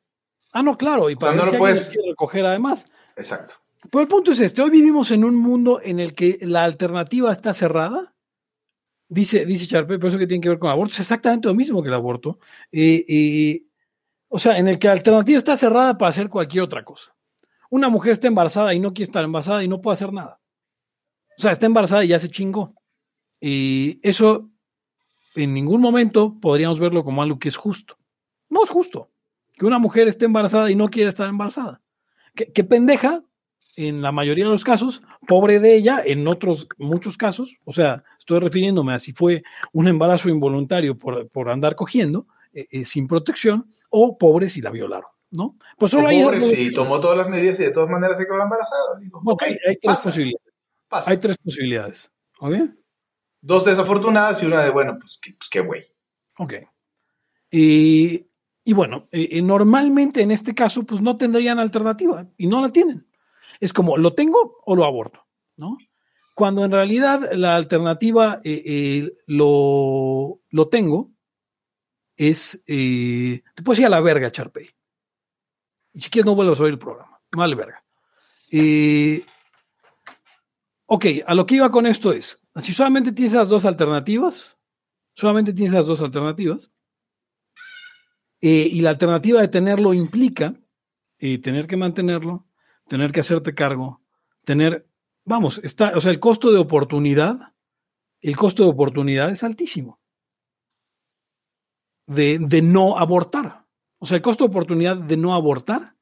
Ah, no, claro, y para o sea, no lo puedes recoger además. Exacto. Pero el punto es este, hoy vivimos en un mundo en el que la alternativa está cerrada. Dice, dice Charpe, pero eso que tiene que ver con aborto es exactamente lo mismo que el aborto. Eh, eh, o sea, en el que la alternativa está cerrada para hacer cualquier otra cosa. Una mujer está embarazada y no quiere estar embarazada y no puede hacer nada. O sea, está embarazada y ya se chingó. Y eso en ningún momento podríamos verlo como algo que es justo. No es justo que una mujer esté embarazada y no quiere estar embarazada. Que, pendeja, en la mayoría de los casos, pobre de ella, en otros muchos casos, o sea, estoy refiriéndome a si fue un embarazo involuntario por, por andar cogiendo, eh, eh, sin protección, o pobre si la violaron, ¿no? Pues solo hay pobre si tomó todas las medidas y de todas maneras se quedó embarazada. Digo, okay, okay, hay, tres pasa, posibilidades. pasa. Hay tres posibilidades. ¿Ok? Dos desafortunadas y una de, bueno, pues, pues qué güey. Ok. Y, y bueno, eh, normalmente en este caso, pues no tendrían alternativa y no la tienen. Es como, ¿lo tengo o lo aborto? ¿No? Cuando en realidad la alternativa eh, eh, lo, lo, tengo es, te puedes ir a la verga, Charpey. Y si quieres no vuelvas a oír el programa. Vale, verga. ok, a lo que iba con esto es, si solamente tienes esas dos alternativas, solamente tienes esas dos alternativas, eh, y la alternativa de tenerlo implica eh, tener que mantenerlo, tener que hacerte cargo, tener, vamos, está, o sea, el costo de oportunidad, el costo de oportunidad es altísimo. De, de no abortar. O sea, el costo de oportunidad de no abortar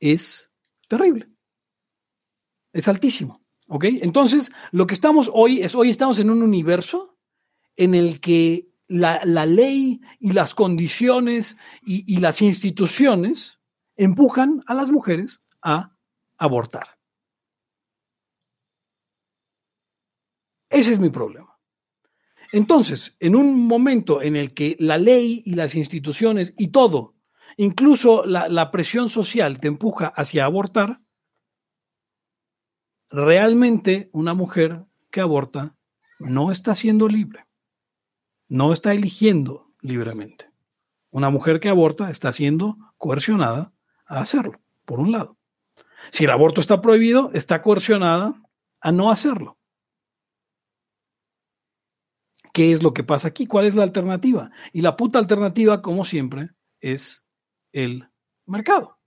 es terrible. Es altísimo. ¿Ok? Entonces, lo que estamos hoy es, hoy estamos en un universo en el que la, la ley y las condiciones y, y, las instituciones empujan a las mujeres a abortar. Ese es mi problema. Entonces, en un momento en el que la ley y las instituciones y todo, incluso la, presión social te empuja hacia abortar, realmente una mujer que aborta no está siendo libre, no está eligiendo libremente. Una mujer que aborta está siendo coercionada a hacerlo, por un lado. Si el aborto está prohibido, está coercionada a no hacerlo. ¿Qué es lo que pasa aquí? ¿Cuál es la alternativa? Y la puta alternativa, como siempre, es el mercado.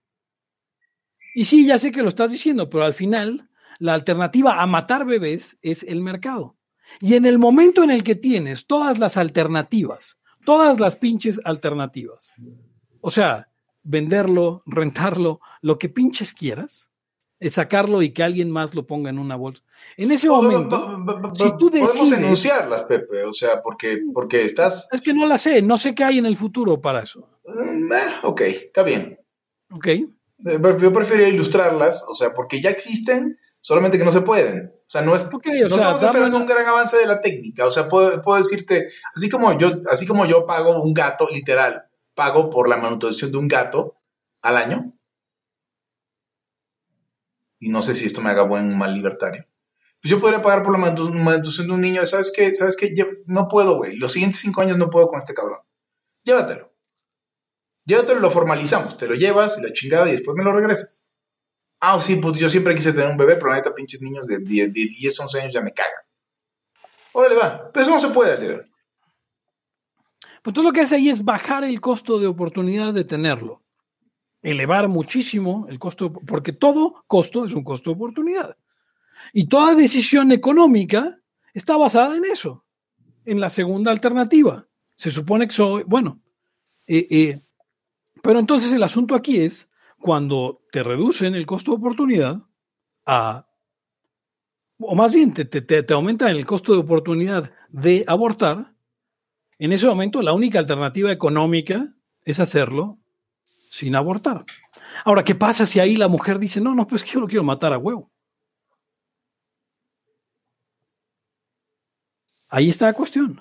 Y sí, ya sé que lo estás diciendo, pero al final la alternativa a matar bebés es el mercado. Y en el momento en el que tienes todas las alternativas, todas las pinches alternativas, o sea, venderlo, rentarlo, lo que pinches quieras, es sacarlo y que alguien más lo ponga en una bolsa. En ese momento, si tú decides, podemos enunciarlas, Pepe, o sea, porque, porque estás... Es que no las sé, no sé qué hay en el futuro para eso. Uh, ok, está bien. Ok. Yo prefiero ilustrarlas, o sea, porque ya existen, solamente que no se pueden. O sea, no, es, okay, o no sea, estamos esperando un gran avance de la técnica. O sea, puedo, puedo, decirte, así como, yo, así como yo pago un gato, literal, pago por la manutención de un gato al año. Y no sé si esto me haga buen mal libertario. Pues yo podría pagar por la manutención de un niño. ¿Sabes qué? ¿Sabes qué? No puedo, güey. Los siguientes cinco años no puedo con este cabrón. Llévatelo. Llévatelo, lo formalizamos. Te lo llevas y la chingada y después me lo regresas. Ah, sí, pues yo siempre quise tener un bebé, pero neta, pinches niños de 10, de 10 11 años ya me cagan. Órale, va. Pero eso no se puede, líder. Pues tú lo que haces ahí es bajar el costo de oportunidad de tenerlo. Elevar muchísimo el costo, porque todo costo es un costo de oportunidad. Y toda decisión económica está basada en eso, en la segunda alternativa. Se supone que soy, bueno, eh, eh, pero entonces el asunto aquí es, cuando te reducen el costo de oportunidad a, o más bien te, te, te aumentan el costo de oportunidad de abortar, en ese momento la única alternativa económica es hacerlo sin abortar. Ahora, ¿qué pasa si ahí la mujer dice, no, no, pues que yo lo quiero matar a huevo? Ahí está la cuestión.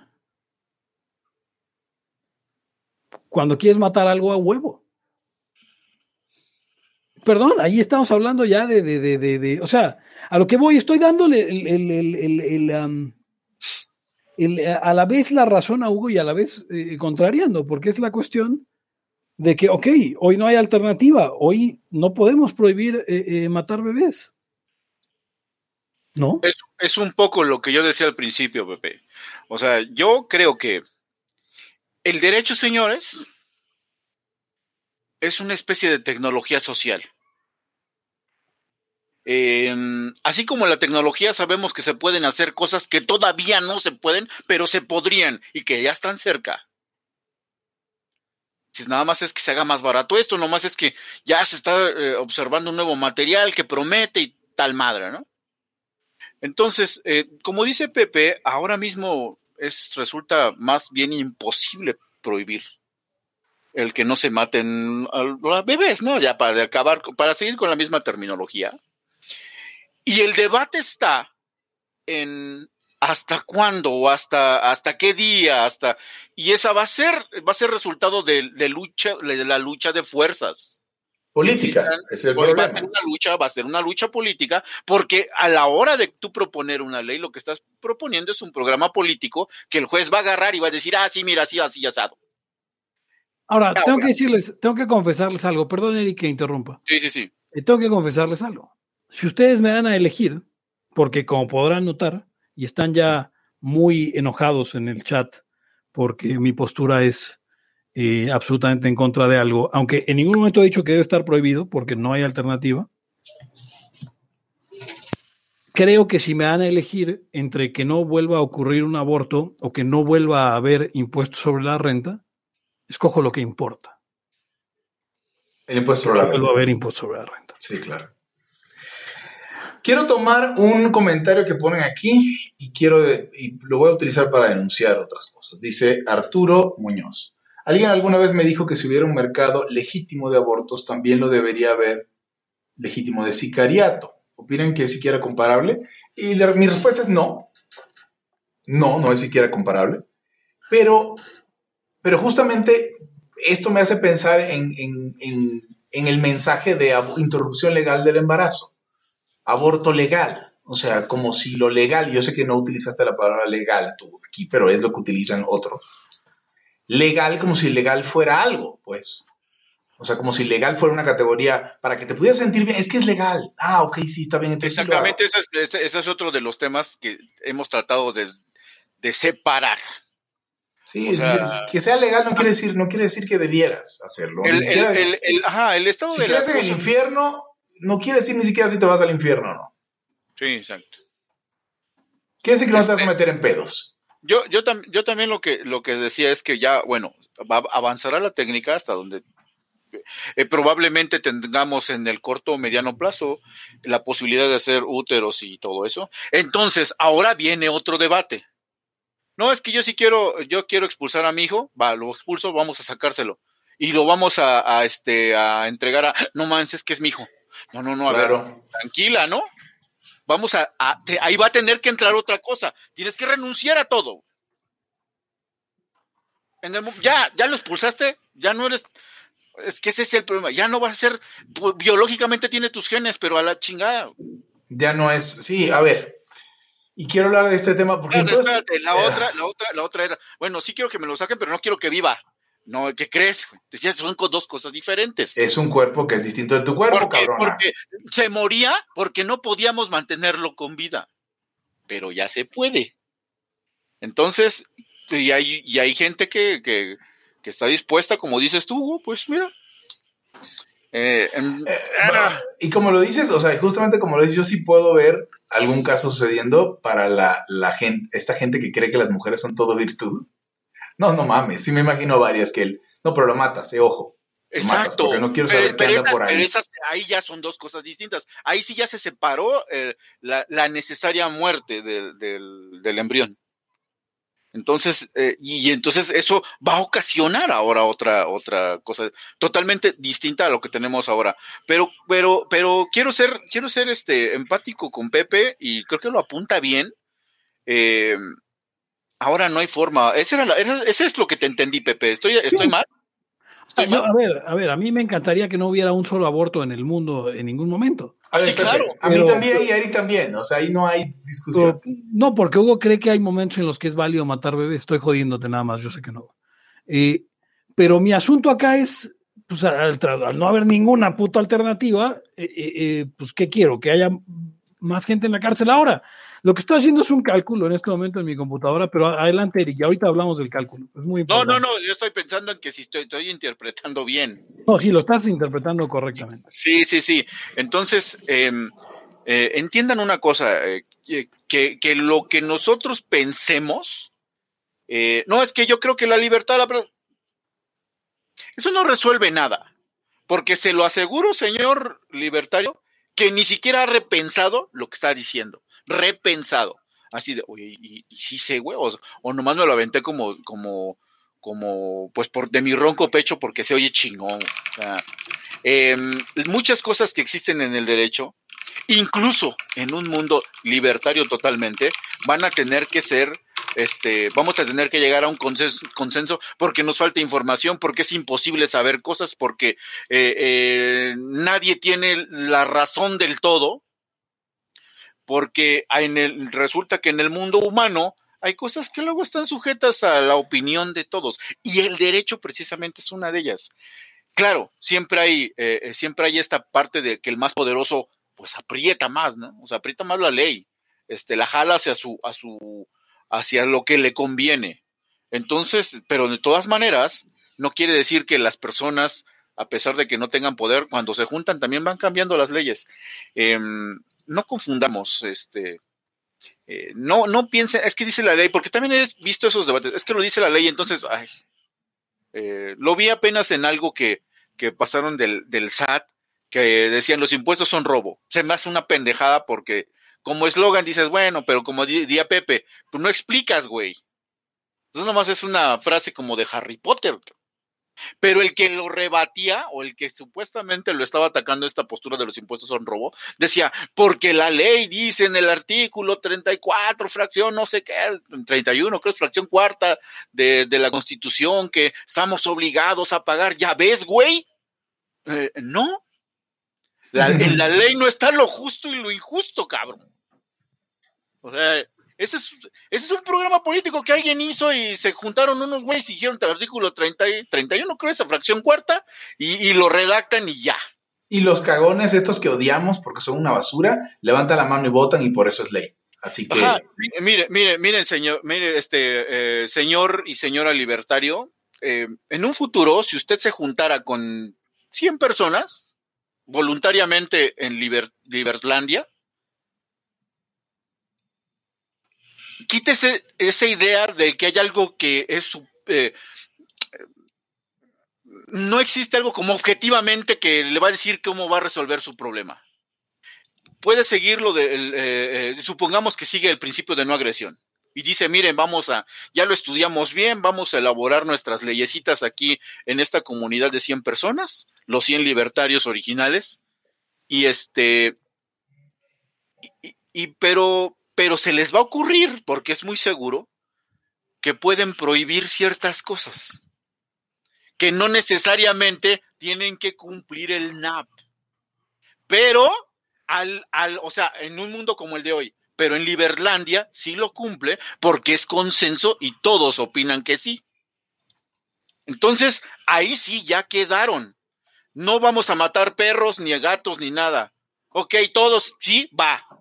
Cuando quieres matar algo a huevo. Perdón, ahí estamos hablando ya de, de, de, de, o sea, a lo que voy, estoy dándole el, el, el, el a la vez la razón a Hugo y a la vez eh, contrariando, porque es la cuestión de que, ok, hoy no hay alternativa, hoy no podemos prohibir eh, eh, matar bebés. ¿No? Es, un poco lo que yo decía al principio, Pepe. O sea, yo creo que el derecho, señores, es una especie de tecnología social. Así como la tecnología sabemos que se pueden hacer cosas que todavía no se pueden, pero se podrían y que ya están cerca. Si nada más es que se haga más barato esto, nomás es que ya se está eh, observando un nuevo material que promete y tal madre, ¿no? Entonces, eh, como dice Pepe, ahora mismo es, resulta más bien imposible prohibir el que no se maten a los bebés, ¿no? Ya para acabar, para seguir con la misma terminología. Y el debate está en hasta cuándo o hasta, hasta qué día, hasta y esa va a ser va a ser resultado de, de lucha de la lucha de fuerzas política. Es el va a ser una lucha, va a ser una lucha política, porque a la hora de tú proponer una ley, lo que estás proponiendo es un programa político que el juez va a agarrar y va a decir, ah, sí, mira, así, así, asado. Ahora, tengo que decirles, tengo que confesarles algo. Perdón, Eric, que interrumpa. Sí, sí, sí. Eh, tengo que confesarles algo. Si ustedes me dan a elegir, porque como podrán notar, y están ya muy enojados en el chat, porque mi postura es eh, absolutamente en contra de algo, aunque en ningún momento he dicho que debe estar prohibido, porque no hay alternativa. Creo que si me dan a elegir entre que no vuelva a ocurrir un aborto o que no vuelva a haber impuestos sobre la renta, escojo lo que importa. El impuesto sobre la renta. Vuelva a haber impuestos sobre la renta. Sí, claro. Quiero tomar un comentario que ponen aquí y quiero y lo voy a utilizar para denunciar otras cosas. Dice Arturo Muñoz. Alguien alguna vez me dijo que si hubiera un mercado legítimo de abortos, también lo debería haber legítimo de sicariato. ¿Opinan que es siquiera comparable? Y mi respuesta es no. No, no es siquiera comparable. Pero, pero justamente esto me hace pensar en, en el mensaje de interrupción legal del embarazo aborto legal. O sea, como si lo legal, yo sé que no utilizaste la palabra legal tú aquí, pero es lo que utilizan otros. Legal como si legal fuera algo, pues. O sea, como si legal fuera una categoría para que te pudieras sentir bien. Es que es legal. Ah, ok, sí, está bien. Exactamente, ese, es, es, otro de los temas que hemos tratado de, de separar. Sí, que sea legal no quiere decir, no quiere decir que debieras hacerlo. El, el, ajá, el estado si quieres en el infierno, no quiere decir ni siquiera si te vas al infierno o no. Sí, exacto. Quiere decir que no te vas a este, meter en pedos. Yo, yo, yo también lo que, lo que decía es que ya, bueno, va, avanzará la técnica hasta donde eh, probablemente tengamos en el corto o mediano plazo la posibilidad de hacer úteros y todo eso. Entonces, ahora viene otro debate. No, es que yo sí quiero, yo quiero expulsar a mi hijo, va, lo expulso, vamos a sacárselo. Y lo vamos a, este, a entregar a, no manches, es que es mi hijo. No, no, no, a ver, tranquila, ¿no? Vamos a, ahí va a tener que entrar otra cosa. Tienes que renunciar a todo. ya, ya lo expulsaste, ya no eres, es que ese es el problema, ya no vas a ser, biológicamente tiene tus genes, pero a la chingada. Ya no es, sí, a ver, y quiero hablar de este tema porque la otra, la otra, la otra era, bueno, sí quiero que me lo saquen, pero no quiero que viva. No, ¿qué crees? Decías, son dos cosas diferentes. Es un cuerpo que es distinto de tu cuerpo, cabrón. Porque se moría porque no podíamos mantenerlo con vida. Pero ya se puede. Entonces, y hay, y hay gente que, que, que está dispuesta, como dices tú, pues mira. Eh, eh, y como lo dices, o sea, justamente como lo dices, yo sí puedo ver algún caso sucediendo para la, la gente, esta gente que cree que las mujeres son todo virtud no, no mames. Sí me imagino varias que él. No, pero lo matas, eh, ojo. lo matas, Exacto. porque no quiero saber qué anda esas- por ahí. pero esas- ahí ya son dos cosas distintas. Ahí sí ya se separó eh, la, la necesaria muerte del, del- del embrión. Entonces, eh, y, y entonces eso va a ocasionar ahora otra, otra cosa totalmente distinta a lo que tenemos ahora. Pero, pero, pero quiero ser, quiero ser este empático con Pepe y creo que lo apunta bien. Eh, ahora no hay forma. Ese, era la- era- ese es lo que te entendí, Pepe. ¿Estoy, estoy Sí. mal? ¿Estoy Yo, mal? a ver, a ver, a mí me encantaría que no hubiera un solo aborto en el mundo en ningún momento. A ver, Sí, Pepe, claro, a mí pero- también y a Eric también, o sea, ahí no hay discusión. Pero, no, porque Hugo cree que hay momentos en los que es válido matar bebés. Estoy jodiéndote nada más, yo sé que no. Eh, pero mi asunto acá es, pues al no haber ninguna puta alternativa, eh, eh, eh, pues ¿qué quiero? Que haya más gente en la cárcel ahora. Lo que estoy haciendo es un cálculo en este momento en mi computadora, pero adelante, Eric, y ahorita hablamos del cálculo. Es muy No, importante. no, no, yo estoy pensando en que si estoy, estoy interpretando bien. No, sí, lo estás interpretando correctamente. Sí, sí, sí. Entonces, eh, eh, entiendan una cosa, eh, que, que lo que nosotros pensemos, eh, no es que yo creo que la libertad, la eso no resuelve nada, porque se lo aseguro, señor libertario, que ni siquiera ha repensado lo que está diciendo, repensado. Así de, oye, y, y sí sé, güey, o, o nomás me lo aventé como, como, como, pues por de mi ronco pecho porque se oye chingón. O sea, eh, muchas cosas que existen en el derecho, incluso en un mundo libertario totalmente, van a tener que ser, este, vamos a tener que llegar a un consenso, consenso porque nos falta información, porque es imposible saber cosas, porque eh, eh, nadie tiene la razón del todo, porque en el, resulta que en el mundo humano hay cosas que luego están sujetas a la opinión de todos y el derecho precisamente es una de ellas. Claro, siempre hay, eh, siempre hay esta parte de que el más poderoso pues aprieta más, ¿no? O sea, aprieta más la ley, este, la jala hacia su, a su, hacia lo que le conviene. Entonces, pero de todas maneras, no quiere decir que las personas, a pesar de que no tengan poder, cuando se juntan también van cambiando las leyes. Eh, no confundamos, este, eh, no, no piensen, es que dice la ley, porque también he visto esos debates, es que lo dice la ley, entonces, ay, eh, lo vi apenas en algo que, que pasaron del, del SAT, que decían los impuestos son robo. Se me hace una pendejada porque como eslogan dices, bueno, pero como di, di a Pepe, pues no explicas, güey. Entonces nomás es una frase como de Harry Potter. Pero el que lo rebatía o el que supuestamente lo estaba atacando esta postura de los impuestos son robo, decía, porque la ley dice en el artículo 34, fracción no sé qué, 31, creo es fracción cuarta de, de la constitución, que estamos obligados a pagar. ¿Ya ves, güey? Eh, no. La, en la ley no está lo justo y lo injusto, cabrón. O sea, ese es, ese es un programa político que alguien hizo y se juntaron unos güeyes y dijeron el artículo 30, y- 31, creo, esa fracción cuarta, y, y lo redactan y ya. Y los cagones, estos que odiamos porque son una basura, levantan la mano y votan y por eso es ley. Así que Ajá, mire, mire, miren, señor, mire, este, eh, señor y señora libertario, eh, en un futuro, si usted se juntara con 100 personas voluntariamente en Liber- Libertlandia, quítese esa idea de que hay algo que es eh, no existe algo como objetivamente que le va a decir cómo va a resolver su problema. Puede seguirlo de, eh, eh, supongamos que sigue el principio de no agresión y dice, miren, vamos a, ya lo estudiamos bien, vamos a elaborar nuestras leyesitas aquí en esta comunidad de 100 personas, los 100 libertarios originales, y este, y pero, pero se les va a ocurrir, porque es muy seguro, que pueden prohibir ciertas cosas, que no necesariamente tienen que cumplir el NAP, pero al, al, o sea, en un mundo como el de hoy, pero en Liberlandia sí lo cumple porque es consenso y todos opinan que sí. Entonces, ahí sí ya quedaron. No vamos a matar perros, ni gatos, ni nada. Ok, todos sí, va.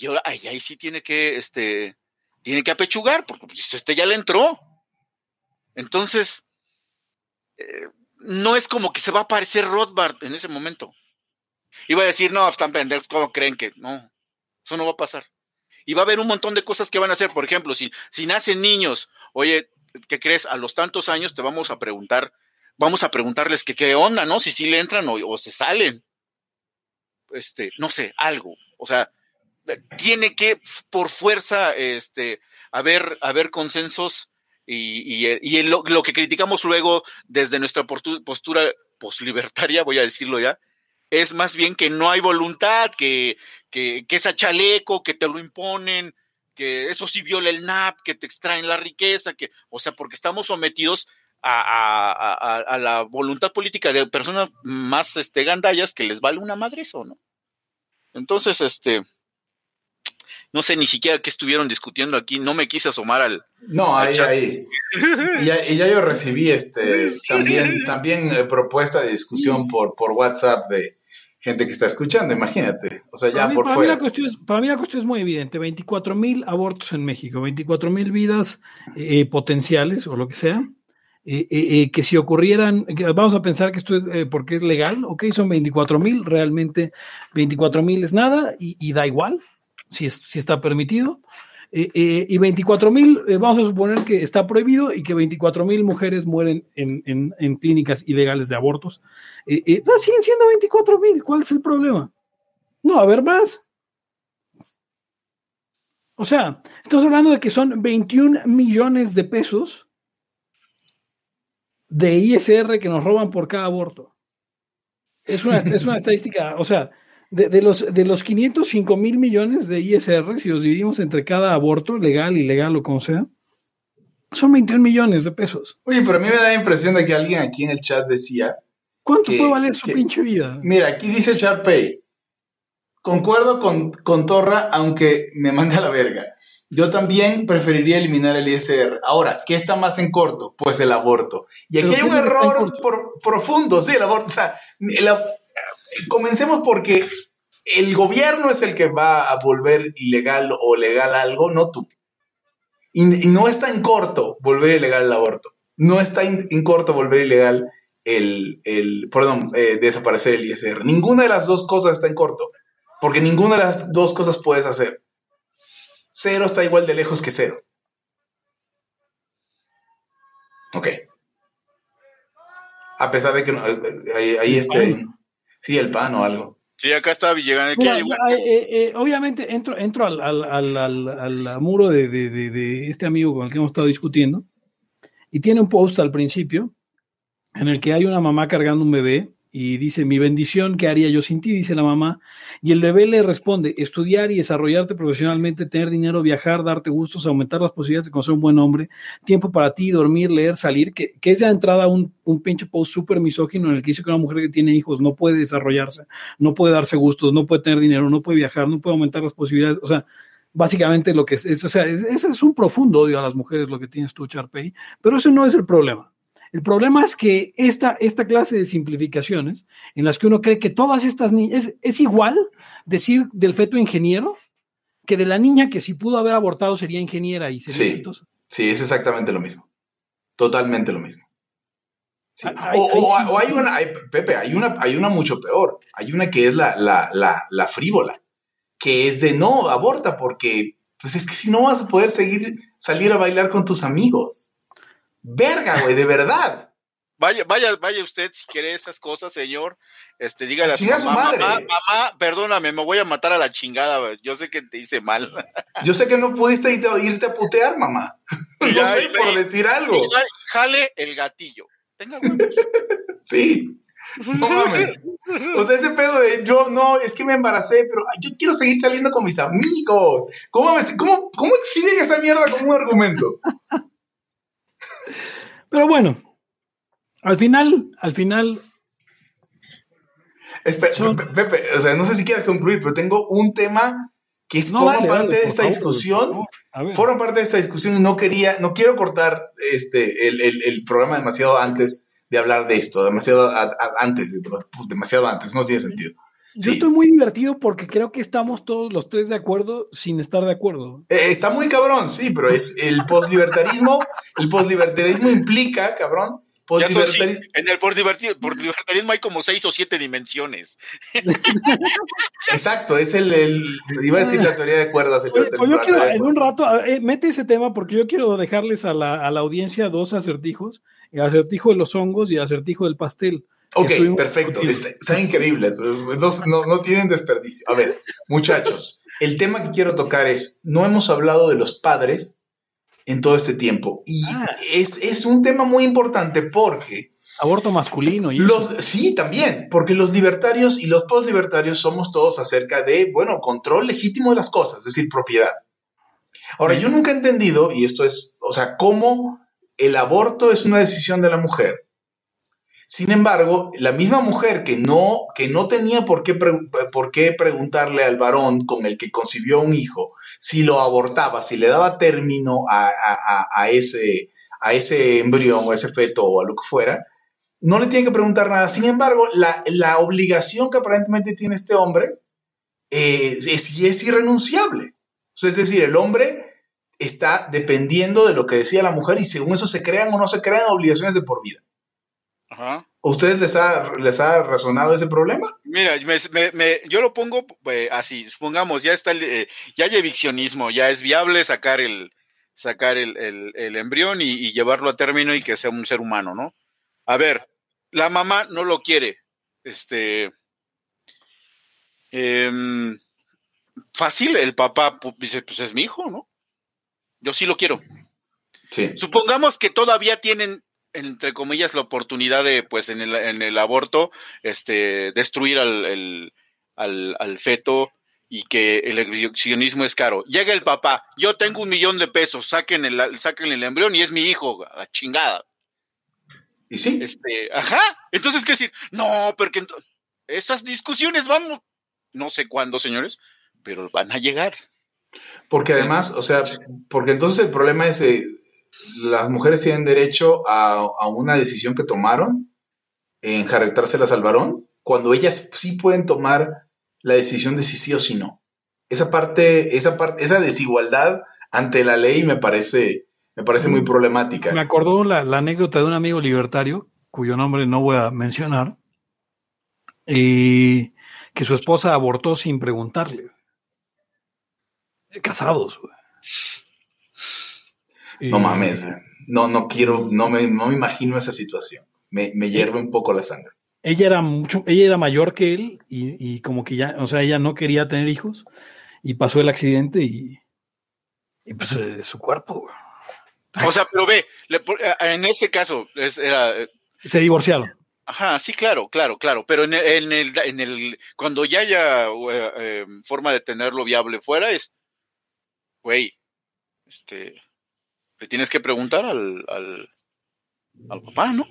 Y ahora, ahí, ahí sí tiene que, este, tiene que apechugar, porque pues, este ya le entró. Entonces, eh, no es como que se va a aparecer Rothbard en ese momento. Iba a decir, no, están pendejos, ¿cómo creen que? No, eso no va a pasar. Y va a haber un montón de cosas que van a hacer. Por ejemplo, si, si nacen niños, oye, ¿qué crees? A los tantos años te vamos a preguntar vamos a preguntarles que qué onda, ¿no? Si sí le entran o, o se salen. Este, no sé, algo. O sea, tiene que por fuerza este, haber, consensos y, y lo, que criticamos luego desde nuestra postura poslibertaria, voy a decirlo ya, es más bien que no hay voluntad, que, que, que es a chaleco, que te lo imponen, que eso sí viola el NAP, que te extraen la riqueza, que, o sea, porque estamos sometidos a la voluntad política de personas más este, gandallas que les vale una madre eso, ¿no? Entonces, este, no sé ni siquiera qué estuvieron discutiendo aquí, no me quise asomar al. No, al ahí, chat. ahí. Y ya, y ya yo recibí este también, también eh, propuesta de discusión por, por WhatsApp de gente que está escuchando, imagínate. O sea, ya para mí, por para fuera. Mí la cuestión es, para mí la cuestión es muy evidente. 24 mil abortos en México, 24 mil vidas eh, potenciales o lo que sea. Eh, eh, que si ocurrieran, vamos a pensar que esto es eh, porque es legal, ok, son 24 mil, realmente 24 mil es nada y, y, da igual si, es, si está permitido. y 24 mil, vamos a suponer que está prohibido y que 24 mil mujeres mueren en, en, en, clínicas ilegales de abortos. no, siguen siendo 24 mil, ¿cuál es el problema? No, a ver más. O sea, estamos hablando de que son 21 millones de pesos de ISR que nos roban por cada aborto. Es una, es una estadística, o sea, de, de, los, de los 505 mil millones de ISR, si los dividimos entre cada aborto, legal, ilegal o como sea, son 21 millones de pesos. Oye, pero a mí me da la impresión de que alguien aquí en el chat decía... ¿Cuánto que, puede valer su que, pinche vida? Mira, aquí dice Sharpay, concuerdo con, con Torra, aunque me mande a la verga. Yo también preferiría eliminar el ISR. Ahora, ¿qué está más en corto? Pues el aborto. Y aquí hay un error por, profundo, sí, el aborto. O sea, el, comencemos porque el gobierno es el que va a volver ilegal o legal algo, no tú. Y, no está en corto volver ilegal el aborto. No está en, corto volver ilegal el, el perdón, eh, desaparecer el ISR. Ninguna de las dos cosas está en corto. Porque ninguna de las dos cosas puedes hacer. Cero está igual de lejos que cero. Ok. A pesar de que no, ahí, ahí este. Sí, el pan o algo. Sí, acá está llegando. Mira, ya, eh, eh, obviamente entro, entro al, al, al, al muro de, de, de, de, este amigo con el que hemos estado discutiendo y tiene un post al principio en el que hay una mamá cargando un bebé y dice, mi bendición, ¿qué haría yo sin ti? Dice la mamá. Y el bebé le responde, estudiar y desarrollarte profesionalmente, tener dinero, viajar, darte gustos, aumentar las posibilidades de conocer un buen hombre, tiempo para ti, dormir, leer, salir, que, que es ya entrada un, un pinche post súper misógino en el que dice que una mujer que tiene hijos no puede desarrollarse, no puede darse gustos, no puede tener dinero, no puede viajar, no puede aumentar las posibilidades, o sea, básicamente lo que es, es o sea, ese es un profundo odio a las mujeres lo que tienes tú, Charpey, pero ese no es el problema. El problema es que esta, esta clase de simplificaciones, en las que uno cree que todas estas niñas, es, es, igual decir del feto ingeniero que de la niña que si pudo haber abortado sería ingeniera y sería sí, exitosa. Sí, es exactamente lo mismo. Totalmente lo mismo. Sí. Hay, o, hay, o, o, hay, una, hay, Pepe, hay una, hay una mucho peor. Hay una que es la, la, la, la frívola, que es de no, aborta, porque pues es que si no vas a poder seguir, salir a bailar con tus amigos. Verga, güey, de verdad. Vaya, vaya, vaya usted si quiere esas cosas, señor. Este, dígale a su, mamá, su madre. Mamá, mamá, perdóname, me voy a matar a la chingada. Güey. Yo sé que te hice mal. Yo sé que no pudiste irte, a putear, mamá. No ya, sé, por decir algo. Jale el gatillo. Tenga huevos. sí. No mames. O sea, ese pedo de yo, no, es que me embaracé, pero yo quiero seguir saliendo con mis amigos. ¿Cómo, me, cómo, cómo exhiben esa mierda como un argumento? Pero bueno, al final, al final. Espera, son... Pepe, o sea, no sé si quieras concluir, pero tengo un tema que no, forma dale, parte dale, de esta favor, discusión. Forma parte de esta discusión y no quería, no quiero cortar este, el, el, el programa demasiado antes de hablar de esto, demasiado a, a, antes, pues, demasiado antes, no tiene sentido. Yo sí. estoy muy divertido porque creo que estamos todos los tres de acuerdo sin estar de acuerdo. Eh, está muy cabrón, sí, pero es el poslibertarismo, el poslibertarismo implica, cabrón, Ya son Postlibertari- cinco. en el postlibertarismo hay como seis o siete dimensiones. Exacto, es el, el- Iba a decir la teoría de cuerdas. el Oye, pues libertarismo, yo quiero, en un rato, eh, mete ese tema porque yo quiero dejarles a la, a la audiencia dos acertijos, el acertijo de los hongos y el acertijo del pastel. Ok, perfecto. Está- Están increíbles. No, no- no tienen desperdicio. A ver, muchachos, el tema que quiero tocar es, no hemos hablado de los padres en todo este tiempo. Y Ah. es, es un tema muy importante porque Aborto masculino y eso. los, sí, también, porque los libertarios y los postlibertarios somos todos acerca de, bueno, control legítimo de las cosas, es decir, propiedad. Ahora, yo nunca he entendido, y esto es, o sea, cómo el aborto es una decisión de la mujer. Sin embargo, la misma mujer que no, que no tenía por qué, por qué preguntarle al varón con el que concibió un hijo si lo abortaba, si le daba término a, a- a- ese, a ese embrión o a ese feto o a lo que fuera, no le tiene que preguntar nada. Sin embargo, la, la obligación que aparentemente tiene este hombre eh, es, irrenunciable. Es decir, el hombre está dependiendo de lo que decía la mujer y según eso se crean o no se crean obligaciones de por vida. Ajá. ¿A ustedes les ha, les ha razonado ese problema? Mira, me- me- me- yo lo pongo eh, así, supongamos, ya está el, eh, ya hay eviccionismo, ya es viable sacar el, sacar el, el- el embrión y, y llevarlo a término y que sea un ser humano, ¿no? A ver, la mamá no lo quiere. Este. em, fácil, el papá dice, pues es mi hijo, ¿no? Yo sí lo quiero. Sí. Supongamos que todavía tienen, entre comillas, la oportunidad de, pues, en el, en el aborto, este, destruir al, el- al, al feto y que el exhibicionismo es caro. Llega el papá, yo tengo un millón de pesos, saquen el, saquen el embrión y es mi hijo, la chingada. Y sí, Este, ajá. Entonces, ¿qué decir? No, porque estas discusiones vamos, no sé cuándo, señores, pero van a llegar. porque además, o sea, porque entonces el problema es, eh, las mujeres tienen derecho a, a una decisión que tomaron, en jarretárselas al varón, cuando ellas sí pueden tomar la decisión de si sí o si no. Esa parte, esa parte, esa desigualdad ante la ley me parece, me parece muy problemática. Me acordó la, la anécdota de un amigo libertario, cuyo nombre no voy a mencionar, y que su esposa abortó sin preguntarle. Casados. güey. No mames, no, no quiero, no me, no me imagino esa situación. Me, me hierve un poco la sangre. Ella era mucho, ella era mayor que él y, y como que ya, o sea, ella no quería tener hijos y pasó el accidente y, y pues eh, su cuerpo. güey. O sea, pero ve, le eh, en ese caso, es- era, eh, Se divorciaron. Ajá, sí, claro, claro, claro. Pero en el, en el, en el cuando ya haya eh, forma de tenerlo viable fuera, es, güey, este, le tienes que preguntar al, al, al papá, ¿no?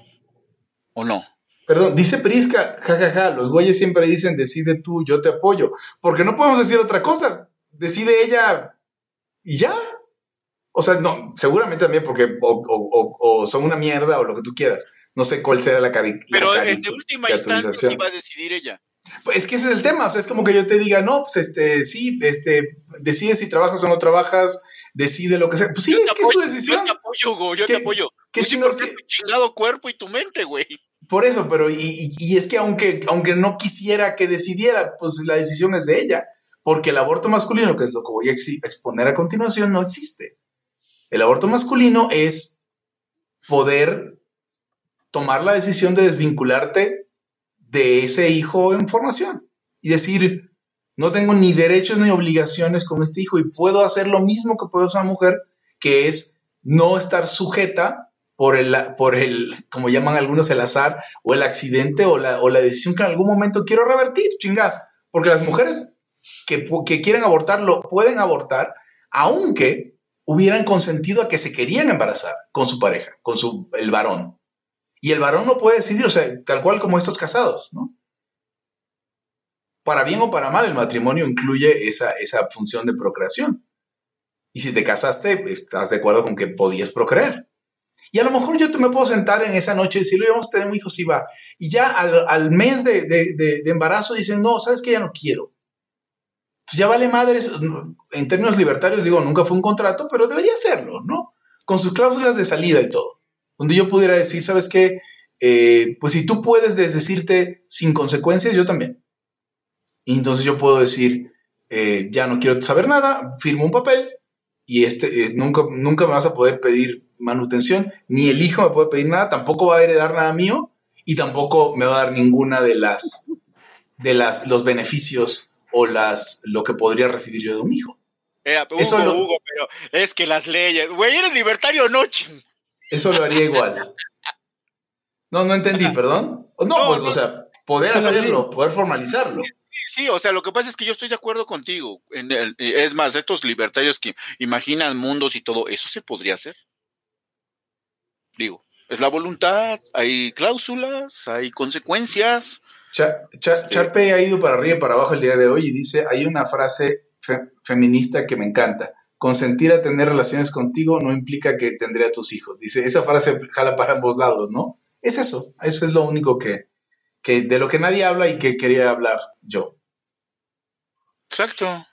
¿O no? Perdón, dice Prisca, jajaja, los güeyes siempre dicen decide tú, yo te apoyo. Porque no podemos decir otra cosa. Decide ella y ya. O sea, no, seguramente también porque o, o- o- o son una mierda o lo que tú quieras. No sé cuál será la cari la Pero cari- en de última instancia va a decidir ella. Pues es que ese es el tema. O sea, es como que yo te diga, no, pues este, sí, este, decide si trabajas o no trabajas, decide lo que sea. Pues sí, Yo es que es tu decisión. Yo te apoyo, yo ¿Qué- te apoyo. qué chingados porque es que- tu chingado cuerpo y tu mente, güey. Por eso, pero y, y- y es que aunque, aunque no quisiera que decidiera, pues la decisión es de ella, porque el aborto masculino, que es lo que voy a ex- exponer a continuación, no existe. El aborto masculino es poder tomar la decisión de desvincularte de ese hijo en formación y decir, no tengo ni derechos ni obligaciones con este hijo y puedo hacer lo mismo que puede hacer una mujer, que es no estar sujeta por el, por el, como llaman algunos, el azar o el accidente o la, o la decisión que en algún momento quiero revertir, chingada. Porque las mujeres que, que quieren abortar lo pueden abortar, aunque hubieran consentido a que se querían embarazar con su pareja, con su, el varón. Y el varón no puede decidir, o sea, tal cual como estos casados, ¿no? Para bien o para mal, el matrimonio incluye esa, esa función de procreación. Y si te casaste, estás de acuerdo con que podías procrear. Y a lo mejor yo te me puedo sentar en esa noche y decirle, vamos a tener un hijo, si va. Y ya al, al mes de, de- embarazo dicen, no, sabes que ya no quiero. Entonces ya vale madres, en términos libertarios digo, nunca fue un contrato, pero debería serlo, ¿no? Con sus cláusulas de salida y todo. donde yo pudiera decir, ¿sabes qué? Eh, pues si tú puedes desdecirte sin consecuencias, yo también. Y entonces yo puedo decir, eh, ya no quiero saber nada, firmo un papel y este, eh, nunca, nunca me vas a poder pedir manutención, ni el hijo me puede pedir nada, tampoco va a heredar nada mío y tampoco me va a dar ninguna de las de las los beneficios o las lo que podría recibir yo de un hijo. Hugo, Eso lo- Hugo, pero es que las leyes, güey, eres libertario o no, ching? Eso lo haría igual. No, no entendí, perdón. No, No, pues, no. o sea, poder hacerlo, poder formalizarlo. Sí, o sea, lo que pasa es que yo estoy de acuerdo contigo. En el- es más, estos libertarios que imaginan mundos y todo, eso se podría hacer. Digo, es la voluntad, hay cláusulas, hay consecuencias. Cha- Charpe ha ido para arriba y para abajo el día de hoy y dice, hay una frase fe- feminista que me encanta. Consentir a tener relaciones contigo no implica que tendré a tus hijos. Dice, esa frase jala para ambos lados, ¿no? Es eso, eso es lo único que, que de lo que nadie habla y que quería hablar yo. Exacto.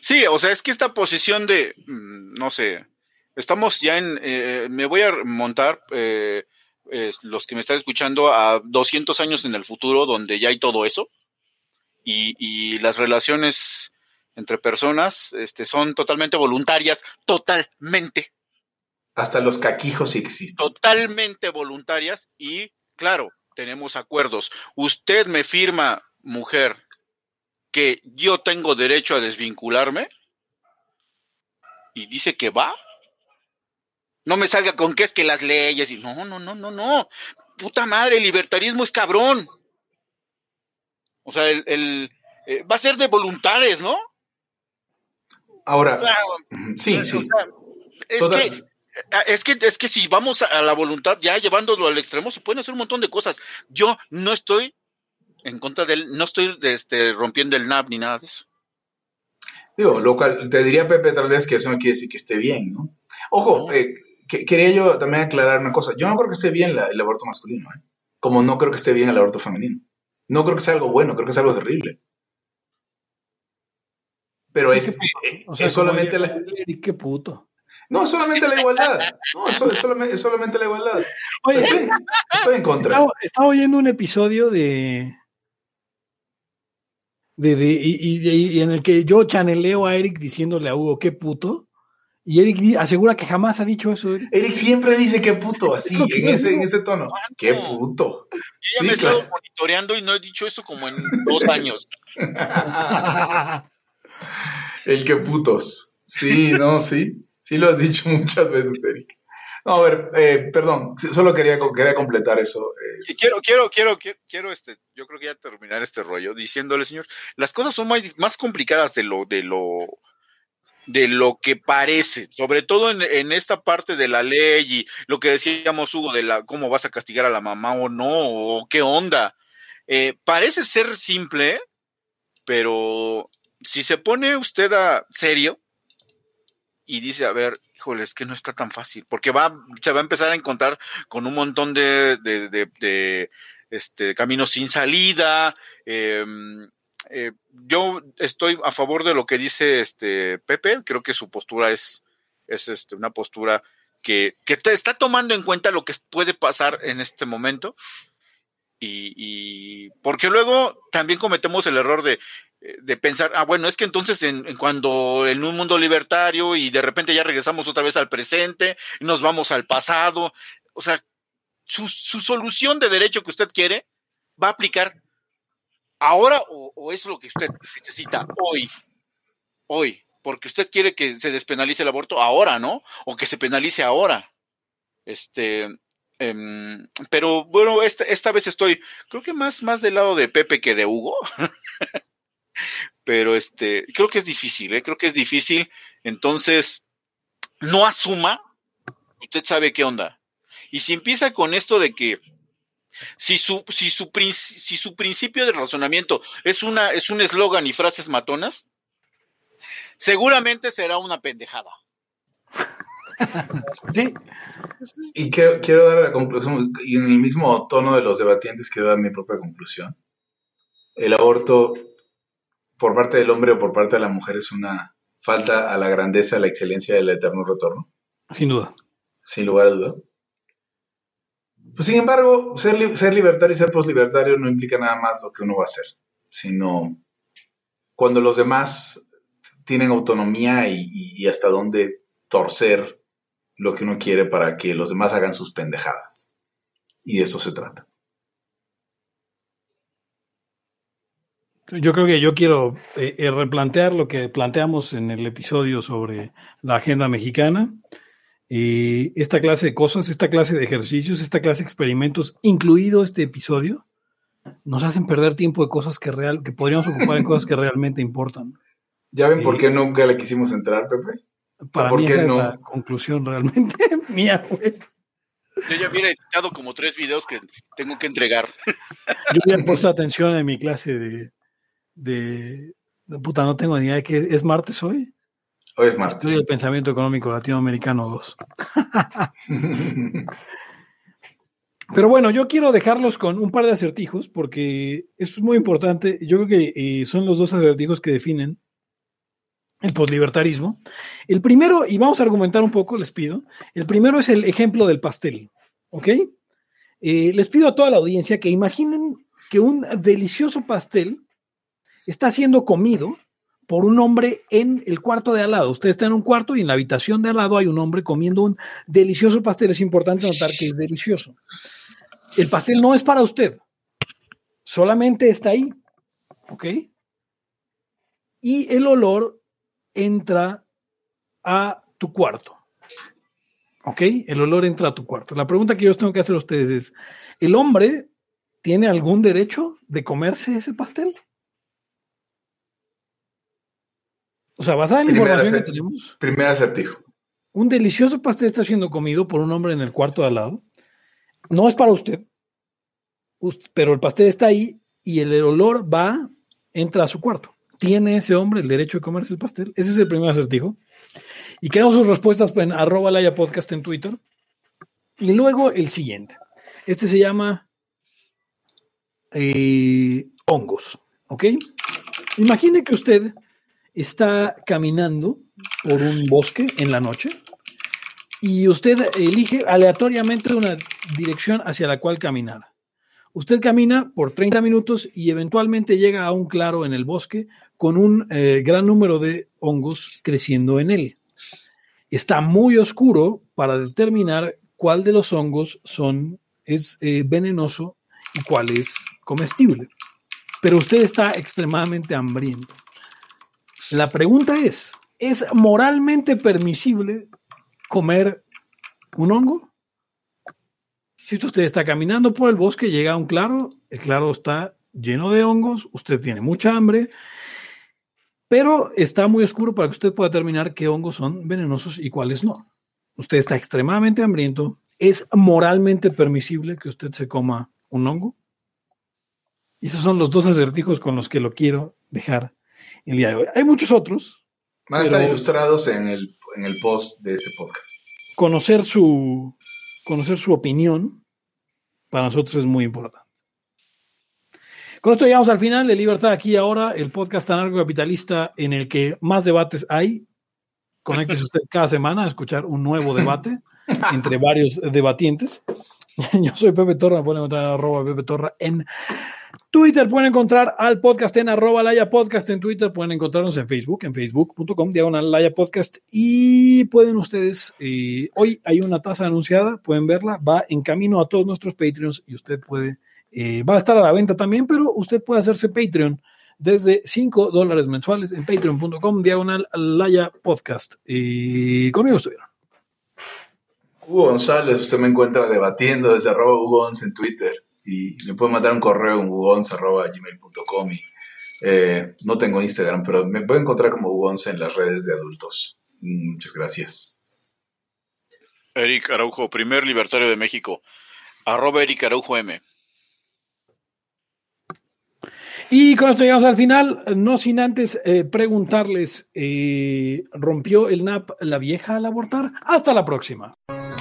Sí, o sea, es que esta posición de, mm, no sé, estamos ya en, eh, me voy a montar, eh, eh, los que me están escuchando, a 200 años en el futuro, donde ya hay todo eso, y, y las relaciones entre personas este, son totalmente voluntarias, totalmente, Hasta los caquijos sí existen. totalmente voluntarias, y claro, tenemos acuerdos. Usted me firma, mujer, que yo tengo derecho a desvincularme y dice que va. No me salga con que es que las leyes y no, no, no, no, no. Puta madre, el libertarismo es cabrón. O sea, el, el, eh, va a ser de voluntades, ¿no? Ahora, Claro, ujú, sí, o sí. sea, es, Toda- que, es que es que si vamos a la voluntad ya llevándolo al extremo se pueden hacer un montón de cosas. Yo no estoy en contra del, no estoy este, rompiendo el NAP ni nada de eso. Digo, lo cual te diría Pepe tal vez que eso no quiere decir que esté bien, ¿no? Ojo, No. eh, que- quería yo también aclarar una cosa. Yo no creo que esté bien la- el aborto masculino, ¿eh? como no creo que esté bien el aborto femenino. No creo que sea algo bueno, creo que es algo terrible. Pero es, eh, O sea, es como solamente la, Eric, qué puto. No, es solamente la igualdad. No, es, solamente, la igualdad. Oye, Estoy, estoy en contra. Estaba, estaba oyendo un episodio de. de, de- y, y- y en el que yo chaneleo a Eric diciéndole a Hugo qué puto. Y Eric asegura que jamás ha dicho eso. Eric. Eric siempre dice qué puto, así, en ese, en ese tono. Qué puto. Yo ya Sí, me he estado claro. monitoreando y no he dicho eso como en dos años. El que putos. Sí, no, sí. Sí lo has dicho muchas veces, Eric. No, a ver, eh, perdón, solo quería, quería completar eso. eh, quiero, quiero, quiero, quiero, este, yo creo que ya terminar este rollo diciéndole, señor, las cosas son más, más complicadas de lo, de lo, de lo que parece, sobre todo en, en esta parte de la ley y lo que decíamos, Hugo, de la cómo vas a castigar a la mamá o no, o qué onda. Eh, parece ser simple, pero si se pone usted a serio y dice, a ver, híjole, es que no está tan fácil, porque va, se va a empezar a encontrar con un montón de, de, de- de, este, caminos sin salida. eh, eh, yo estoy a favor de lo que dice este Pepe, creo que su postura es, es este, una postura que, que te está tomando en cuenta lo que puede pasar en este momento. Y porque luego también cometemos el error de, de pensar, ah, bueno, es que entonces en, en cuando en un mundo libertario y de repente ya regresamos otra vez al presente, nos vamos al pasado, o sea, su, su solución de derecho que usted quiere va a aplicar ahora o, o es lo que usted necesita hoy, hoy, porque usted quiere que se despenalice el aborto ahora, ¿no? O que se penalice ahora. Este, em, pero bueno, esta, esta vez estoy, creo que más, más del lado de Pepe que de Hugo. pero este, creo que es difícil, ¿eh? creo que es difícil. Entonces, no asuma, usted sabe qué onda. Y si empieza con esto de que si su, si su, si su principio de razonamiento es una, es un eslogan y frases matonas, seguramente será una pendejada. Sí, Y quiero, quiero dar la conclusión, y en el mismo tono de los debatientes, quiero dar mi propia conclusión. El aborto por parte del hombre o por parte de la mujer es una falta a la grandeza, a la excelencia del eterno retorno, sin duda. sin lugar a duda. Pues sin embargo, ser, li- ser libertario y ser poslibertario no implica nada más lo que uno va a hacer, sino cuando los demás tienen autonomía y, y- y hasta dónde torcer lo que uno quiere para que los demás hagan sus pendejadas. Y de eso se trata. Yo creo que yo quiero eh, eh, replantear lo que planteamos en el episodio sobre la agenda mexicana. Y esta clase de cosas, esta clase de ejercicios, esta clase de experimentos, incluido este episodio, nos hacen perder tiempo de cosas que real, que podríamos ocupar en cosas que realmente importan. ¿Ya ven por Eh, qué nunca le quisimos entrar, Pepe? Para ¿por mí qué esa no? es la conclusión realmente mía, güey. Yo ya hubiera editado como tres videos que tengo que entregar. Yo hubiera puesto atención en mi clase de, de, de- puta, no tengo ni idea de qué es martes hoy. Hoy es Estudio martes. del pensamiento económico latinoamericano 2. Pero bueno, yo quiero dejarlos con un par de acertijos porque es muy importante. Yo creo que eh, son los dos acertijos que definen el poslibertarismo. El primero, y vamos a argumentar un poco, les pido. El primero es el ejemplo del pastel, ¿ok? Eh, les pido a toda la audiencia que imaginen que un delicioso pastel está siendo comido por un hombre en el cuarto de al lado. Usted está en un cuarto y en la habitación de al lado hay un hombre comiendo un delicioso pastel. Es importante notar que es delicioso. El pastel no es para usted, solamente está ahí, ¿ok? Y el olor entra a tu cuarto, ¿ok? El olor entra a tu cuarto. La pregunta que yo tengo que hacer a ustedes es, ¿el hombre tiene algún derecho de comerse ese pastel? O sea, basada en la Primera información que tenemos, Primer acertijo. un delicioso pastel está siendo comido por un hombre en el cuarto de al lado. No es para usted, Ust- pero el pastel está ahí y el olor va, entra a su cuarto. ¿Tiene ese hombre el derecho de comerse el pastel? Ese es el primer acertijo. Y queremos sus respuestas en arroba laya podcast en Twitter. Y luego el siguiente. Este se llama eh, hongos. ¿Ok? Imagine que usted está caminando por un bosque en la noche y usted elige aleatoriamente una dirección hacia la cual caminar. Usted camina por 30 minutos y eventualmente llega a un claro en el bosque con un eh, gran número de hongos creciendo en él. Está muy oscuro para determinar cuál de los hongos son, es eh, venenoso y cuál es comestible. Pero usted está extremadamente hambriento. La pregunta es, ¿es moralmente permisible comer un hongo? Si usted está caminando por el bosque, llega a un claro, el claro está lleno de hongos, usted tiene mucha hambre, pero está muy oscuro para que usted pueda determinar qué hongos son venenosos y cuáles no. Usted está extremadamente hambriento. ¿Es moralmente permisible que usted se coma un hongo? Y esos son los dos acertijos con los que lo quiero dejar el día de hoy. Hay muchos otros. Van a estar ilustrados en el, en el post de este podcast. Conocer su, conocer su opinión para nosotros es muy importante. Con esto llegamos al final de Libertad aquí y ahora, el podcast anarcocapitalista en el que más debates hay. Conéctese usted cada semana a escuchar un nuevo debate entre varios debatientes. Yo soy Pepe Torra, me pueden encontrar en arroba Pepe Torra en Twitter. Pueden encontrar al podcast en arroba Laya Podcast en Twitter. Pueden encontrarnos en Facebook, en facebook.com, diagonal Laya Podcast. Y pueden ustedes, eh, hoy hay una tasa anunciada, pueden verla, va en camino a todos nuestros Patreons y usted puede, eh, va a estar a la venta también, pero usted puede hacerse Patreon desde 5 dólares mensuales en patreon.com, diagonal Laya Podcast. Y conmigo estuvieron. Hugo González, usted me encuentra debatiendo desde arroba Hugo en Twitter y me puede mandar un correo en hugonz.gmail.com y eh, no tengo Instagram, pero me puede encontrar como Hugo Gonz en las redes de adultos. Muchas gracias. Eric Araujo, primer libertario de México. Arroba Eric Araujo M. Y con esto llegamos al final, no sin antes eh, preguntarles, eh, ¿rompió el NAP la vieja al abortar? Hasta la próxima.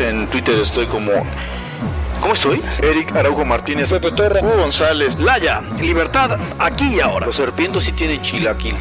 En Twitter estoy como... ¿Cómo estoy? Eric Araujo Martínez, Pepe Torra, Hugo González, Laya, libertad, aquí y ahora. Los serpientes sí tienen chilaquil.